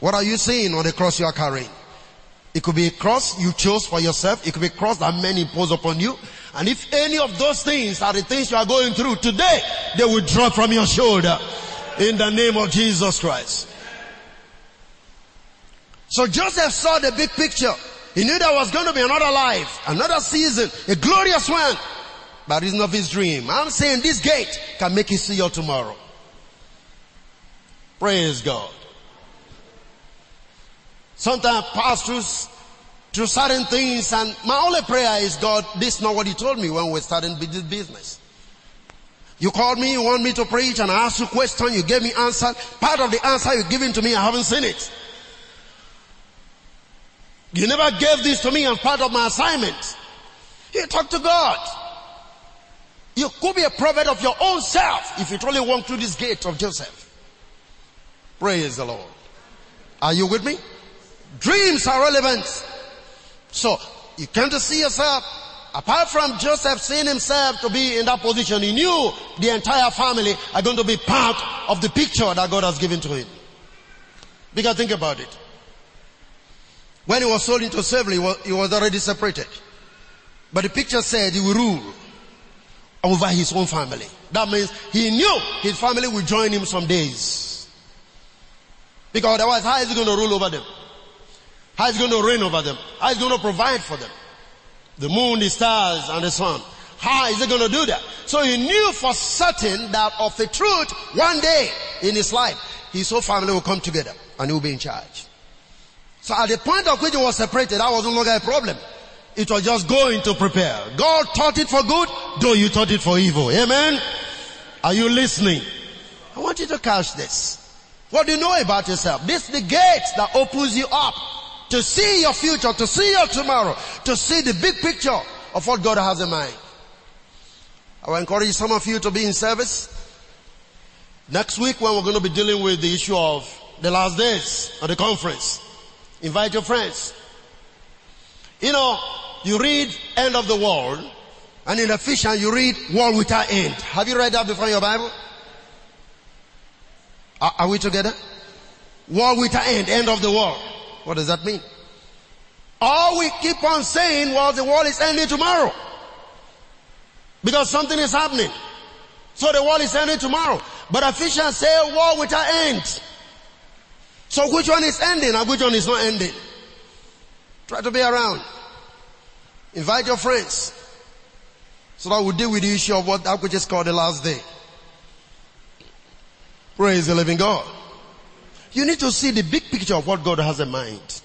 What are you seeing on the cross you are carrying? It could be a cross you chose for yourself. It could be a cross that men impose upon you. And if any of those things are the things you are going through today, they will drop from your shoulder in the name of Jesus Christ. So Joseph saw the big picture. He knew there was going to be another life, another season, a glorious one. By reason of his dream. I'm saying this gate can make you see your tomorrow. Praise God. Sometimes pastors do certain things and my only prayer is God, this is not what you told me when we started this business. You called me, you want me to preach and I asked you question, you gave me answer. Part of the answer you're giving to me, I haven't seen it. You never gave this to me as part of my assignment. You talk to God. You could be a prophet of your own self if you truly walk through this gate of Joseph. Praise the Lord. Are you with me? Dreams are relevant. So, you came to see yourself. Apart from Joseph seeing himself to be in that position, he knew the entire family are going to be part of the picture that God has given to him. Because think about it. When he was sold into slavery, he was already separated. But the picture said he will rule over his own family. That means he knew his family would join him some days. Because otherwise, how is he going to rule over them? How is he going to reign over them? How is he going to provide for them? The moon, the stars, and the sun. How is he going to do that? So he knew for certain that of the truth, one day in his life, his whole family will come together and he will be in charge. So at the point of which it was separated, that was no longer a problem. It was just going to prepare. God taught it for good, though you taught it for evil. Amen? Are you listening? I want you to catch this. What do you know about yourself? This is the gate that opens you up to see your future, to see your tomorrow, to see the big picture of what God has in mind. I will encourage some of you to be in service. Next week when we're going to be dealing with the issue of the last days at the conference. Invite your friends. You know, you read end of the world and in Ephesians you read world without end. Have you read that before in your Bible? Are, are we together? World without end, end of the world. What does that mean? All we keep on saying was the world is ending tomorrow. Because something is happening. So the world is ending tomorrow. But Ephesians say war without end. So which one is ending and which one is not ending? Try to be around. Invite your friends. So that we deal with the issue of what that which is called the last day. Praise the living God. You need to see the big picture of what God has in mind.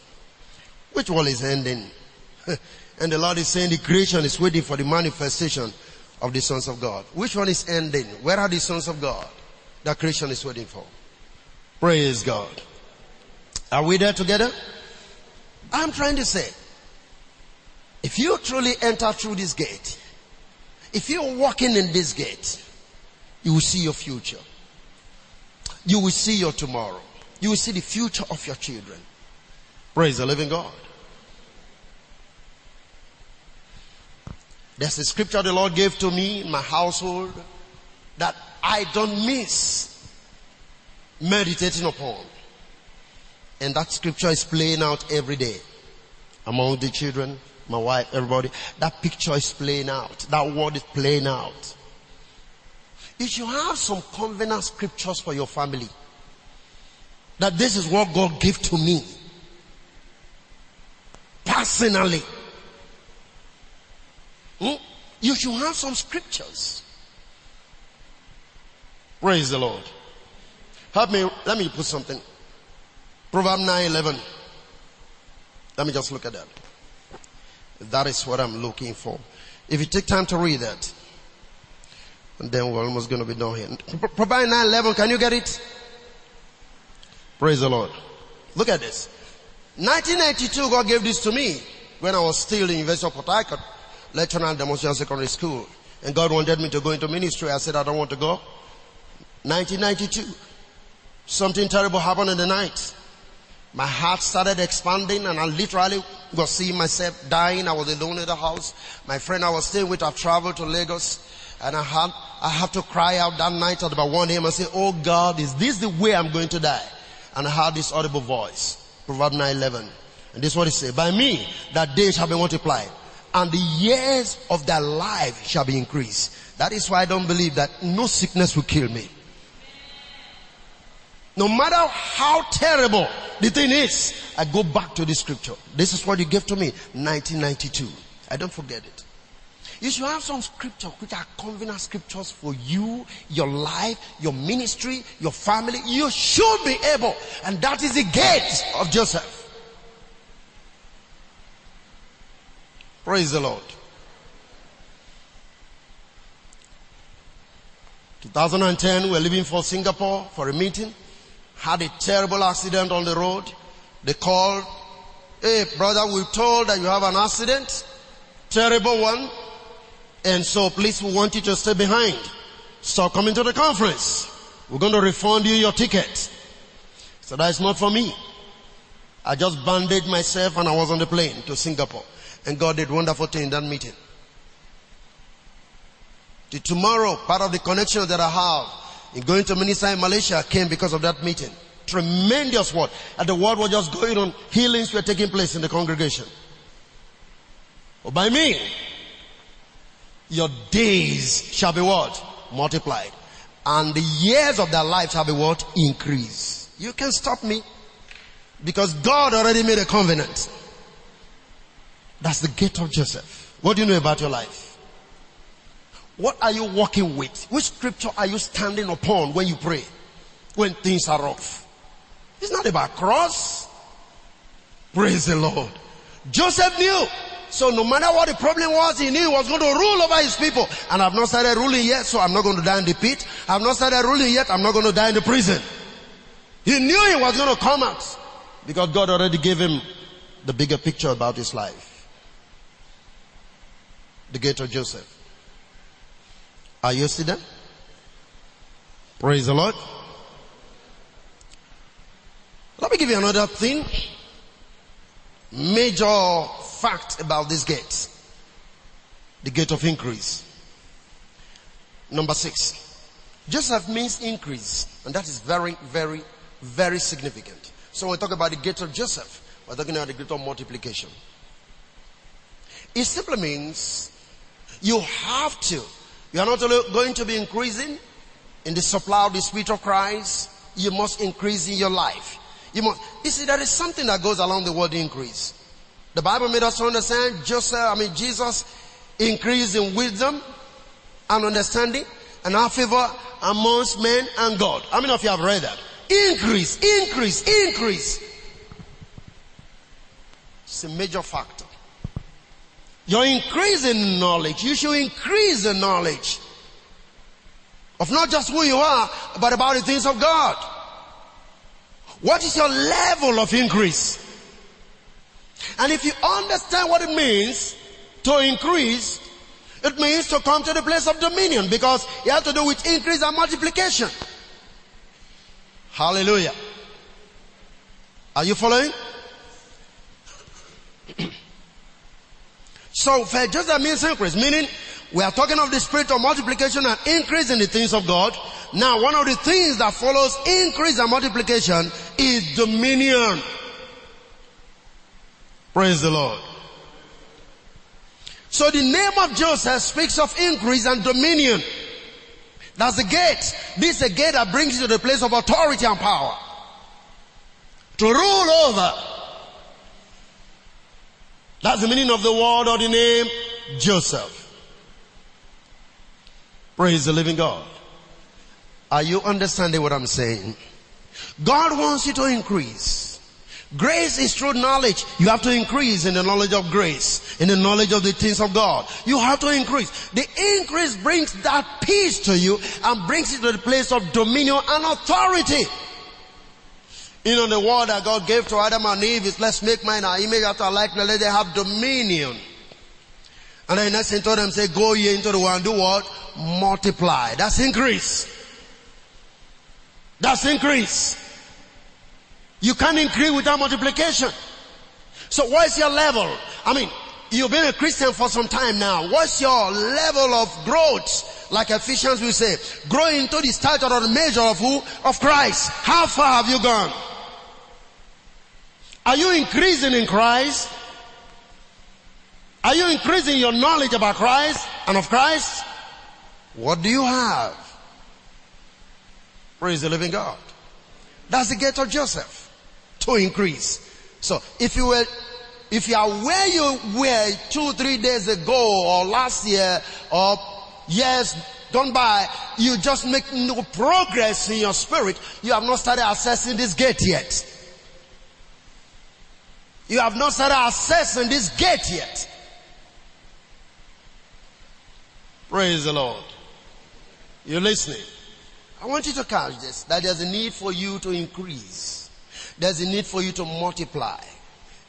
Which one is ending? and the Lord is saying the creation is waiting for the manifestation of the sons of God. Which one is ending? Where are the sons of God that creation is waiting for? Praise God. Are we there together? I'm trying to say, if you truly enter through this gate, if you're walking in this gate, you will see your future. You will see your tomorrow. You will see the future of your children. Praise the living God. There's a scripture the Lord gave to me in my household that I don't miss meditating upon. And that scripture is playing out every day among the children, my wife, everybody. That picture is playing out. That word is playing out. If you have some covenant scriptures for your family. That this is what God gave to me. Personally. Hmm? You should have some scriptures. Praise the Lord. Help me, let me put something. Proverb 9:11. Let me just look at that. That is what I'm looking for. If you take time to read that, then we're almost going to be done here. Proverb 9:11. Can you get it? Praise the Lord. Look at this. 1992, God gave this to me when I was still in University of Port Harcourt, lecturer at Demonstration Secondary School. And God wanted me to go into ministry. I said, I don't want to go. 1992. Something terrible happened in the night. My heart started expanding and I literally was seeing myself dying. I was alone in the house. My friend I was staying with, I traveled to Lagos and I had, I had to cry out that night at about 1 a.m. and say, Oh God, is this the way I'm going to die? And I heard this audible voice. Proverbs 9:11. And this is what it says. By me, that day shall be multiplied and the years of their life shall be increased. That is why I don't believe that no sickness will kill me. No matter how terrible the thing is, I go back to the scripture. This is what you gave to me, 1992. I don't forget it. You should have some scripture which are covenant scriptures for you, your life, your ministry, your family. You should be able. And that is the gate of Joseph. Praise the Lord. 2010, we're leaving for Singapore for a meeting. Had a terrible accident on the road. They called, hey brother, we're told that you have an accident. Terrible one. And so please we want you to stay behind. Stop coming to the conference. We're going to refund you your ticket. So that's not for me. I just bandaged myself and I was on the plane to Singapore. And God did wonderful thing in that meeting. The tomorrow, part of the connection that I have going to minister in Malaysia came because of that meeting. Tremendous word. And the word was just going on. Healings were taking place in the congregation. But by me, your days shall be what? Multiplied. And the years of their life shall be what? Increase. You can stop me. Because God already made a covenant. That's the gate of Joseph. What do you know about your life? What are you walking with? Which scripture are you standing upon when you pray? When things are rough? It's not about cross. Praise the Lord. Joseph knew. So no matter what the problem was, he knew he was going to rule over his people. And I've not started ruling yet, so I'm not going to die in the pit. I've not started ruling yet, I'm not going to die in the prison. He knew he was going to come out. Because God already gave him the bigger picture about his life the gate of Joseph. Are you see them? Praise the Lord. Let me give you another thing. Major fact about this gate. The gate of increase. Number six. Joseph means increase. And that is very, very, very significant. So when we talk about the gate of Joseph, we're talking about the gate of multiplication. It simply means you have to. You are not going to be increasing in the supply of the Spirit of Christ, you must increase in your life. You must, you see, there is something that goes along the word increase. The Bible made us understand Joseph, I mean, Jesus increased in wisdom and understanding and our favor amongst men and God. How many of you have read that? Increase, increase, increase. It's a major You're increasing knowledge. You should increase the knowledge of not just who you are, but about the things of God. What is your level of increase? And if you understand what it means to increase, it means to come to the place of dominion because it has to do with increase and multiplication. Hallelujah. Are you following? So for Joseph means increase, meaning we are talking of the spirit of multiplication and increase in the things of God. Now one of the things that follows increase and multiplication is dominion. Praise the Lord. So the name of Joseph speaks of increase and dominion. That's the gate. This is a gate that brings you to the place of authority and power. To rule over. That's the meaning of the word or the name Joseph. Praise the living God. Are you understanding what I'm saying? God wants you to increase. Grace is true knowledge. You have to increase in the knowledge of grace, in the knowledge of the things of God. You have to increase. The increase brings that peace to you and brings you to the place of dominion and authority. You know, the word that God gave to Adam and Eve is let's make mine our image after our likeness, let them have dominion. And then next thing told them, say, go ye into the world and do what? Multiply. That's increase. That's increase. You can't increase without multiplication. So what's your level? I mean, you've been a Christian for some time now. What's your level of growth? Like Ephesians will say, grow into the stature or the measure of who? Of Christ. How far have you gone? Are you increasing in Christ? Are you increasing your knowledge about Christ and of Christ? What do you have? Praise the living God. That's the gate of Joseph to increase. So if you were, if you are where you were two, three days ago or last year or years gone by, you just make no progress in your spirit. You have not started accessing this gate yet. You have not started accessing this gate yet. Praise the Lord. You're listening. I want you to catch this, that there's a need for you to increase. There's a need for you to multiply.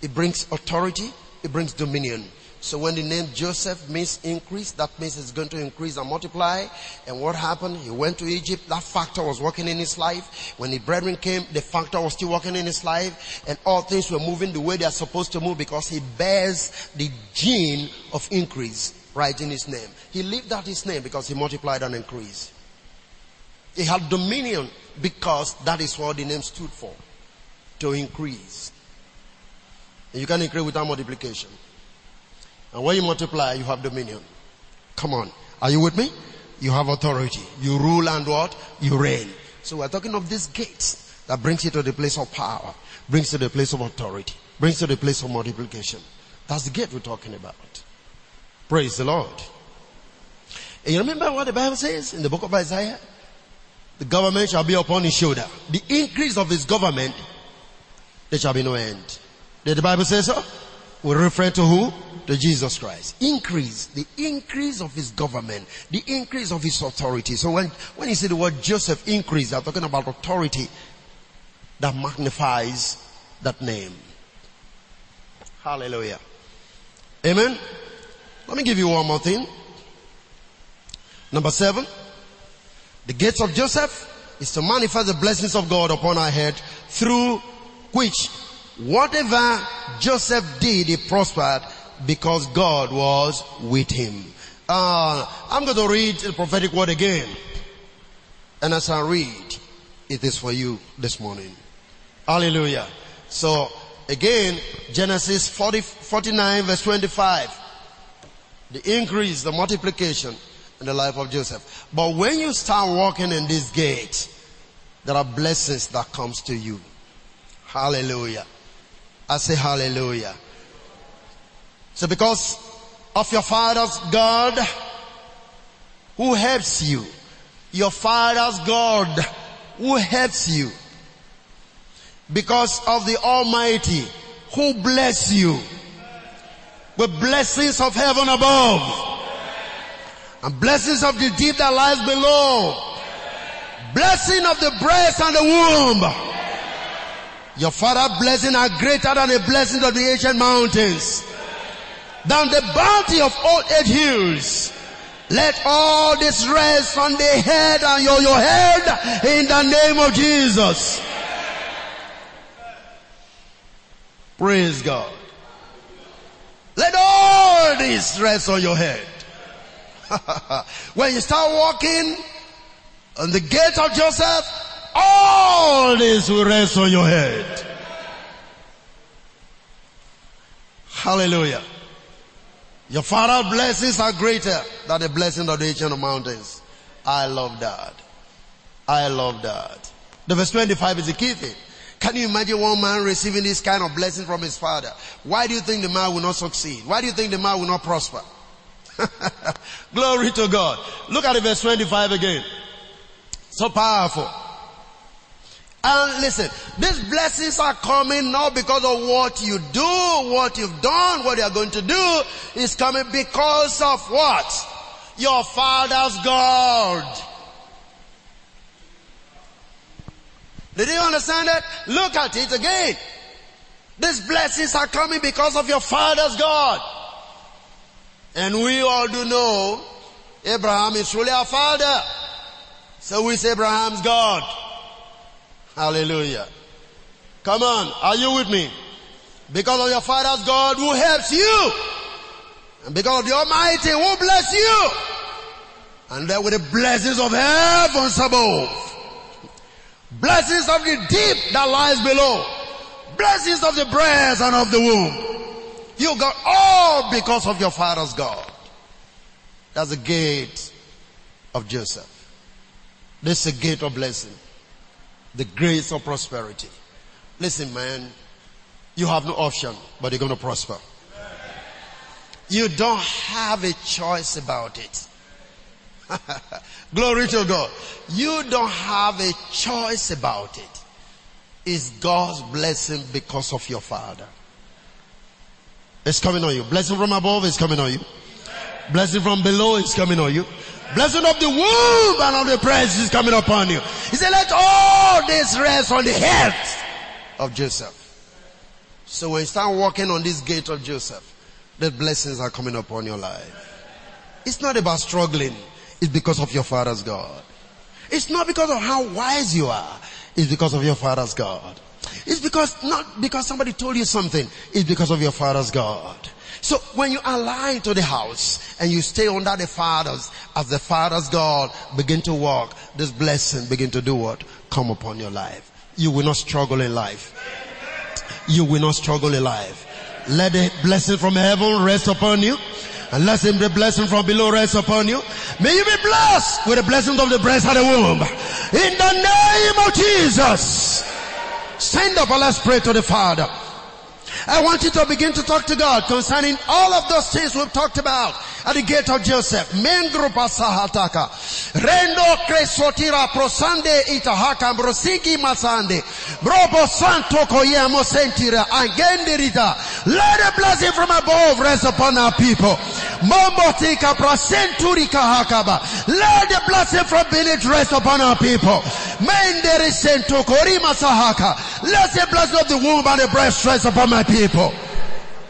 It brings authority. It brings dominion. So when the name Joseph means increase, that means it's going to increase and multiply. And what happened? He went to Egypt. That factor was working in his life. When the brethren came, the factor was still working in his life. And all things were moving the way they are supposed to move because he bears the gene of increase right in his name. He lived out his name because he multiplied and increased. He had dominion because that is what the name stood for to increase. And you can increase without multiplication. And when you multiply, you have dominion. Come on. Are you with me? You have authority. You rule and what? You reign. So we're talking of these gates that brings you to the place of power, brings you to the place of authority, brings you to the place of multiplication. That's the gate we're talking about. Praise the Lord. And you remember what the Bible says in the book of Isaiah? The government shall be upon his shoulder. The increase of his government there shall be no end. Did the Bible say so? We refer to who? To Jesus Christ. Increase. The increase of his government. The increase of his authority. So when, when you see the word Joseph increase, they're talking about authority that magnifies that name. Hallelujah. Amen. Let me give you one more thing. Number seven. The gates of Joseph is to manifest the blessings of God upon our head through which whatever Joseph did, he prospered because God was with him. Uh, I'm going to read the prophetic word again. And as I read, it is for you this morning. Hallelujah. So again, Genesis 40, 49 verse 25. The increase, the multiplication in the life of Joseph. But when you start walking in this gate, there are blessings that comes to you. Hallelujah. I say hallelujah. So because of your father's God who helps you, your father's God who helps you, because of the Almighty who bless you? With blessings of heaven above. And blessings of the deep that lies below, blessing of the breast and the womb, your father blessing are greater than the blessings of the ancient mountains. Than the bounty of old age hills. Let all this rest on the head and your, your head in the name of Jesus. Praise God. Let all this rest on your head. when you start walking on the gate of Joseph, all this will rest on your head. Hallelujah. Your father's blessings are greater than the blessing of the ancient mountains. I love that. I love that. The verse 25 is the key thing. Can you imagine one man receiving this kind of blessing from his father? Why do you think the man will not succeed? Why do you think the man will not prosper? Glory to God. Look at the verse 25 again. So powerful. And listen, these blessings are coming not because of what you do, what you've done, what you're going to do. It's coming because of what? Your father's God. Did you understand that? Look at it again. These blessings are coming because of your father's God. And we all do know Abraham is truly our father. So we say Abraham's God. Hallelujah. Come on, are you with me? Because of your father's God who helps you. And because of the Almighty who bless you. And there with the blessings of heavens above. Blessings of the deep that lies below. Blessings of the breast and of the womb. You got all because of your father's God. That's the gate of Joseph. This is a gate of blessing. The grace of prosperity. Listen, man, you have no option, but you're going to prosper. You don't have a choice about it. Glory to God. You don't have a choice about it. It's God's blessing because of your father. It's coming on you. Blessing from above is coming on you. Blessing from below is coming on you. Blessing of the womb and of the breast is coming upon you. He said, let all this rest on the head of Joseph. So when you start walking on this gate of Joseph, the blessings are coming upon your life. It's not about struggling. It's because of your father's God. It's not because of how wise you are. It's because of your father's God. It's because, not because somebody told you something. It's because of your father's God. So when you align to the house and you stay under the fathers, as the father's God begin to walk, this blessing begin to do what? Come upon your life. You will not struggle in life. You will not struggle in life. Let the blessing from heaven rest upon you. And let the blessing from below rest upon you. May you be blessed with the blessing of the breast and the womb. In the name of Jesus. Stand up and let's pray to the Father. I want you to begin to talk to God concerning all of those things we've talked about at the gate of Joseph. Mengrupa sahataka. Rendo cresotira prosande itahaka brosigi masande. Brobo santo koyamo sentira angendirita. Let a blessing from above rest upon our people. Mombotika prasenturika hakaba. Let the blessing from beneath rest upon our people. Menderi sento korima sahaka. Let the blessing of the womb and the breast rest upon my people.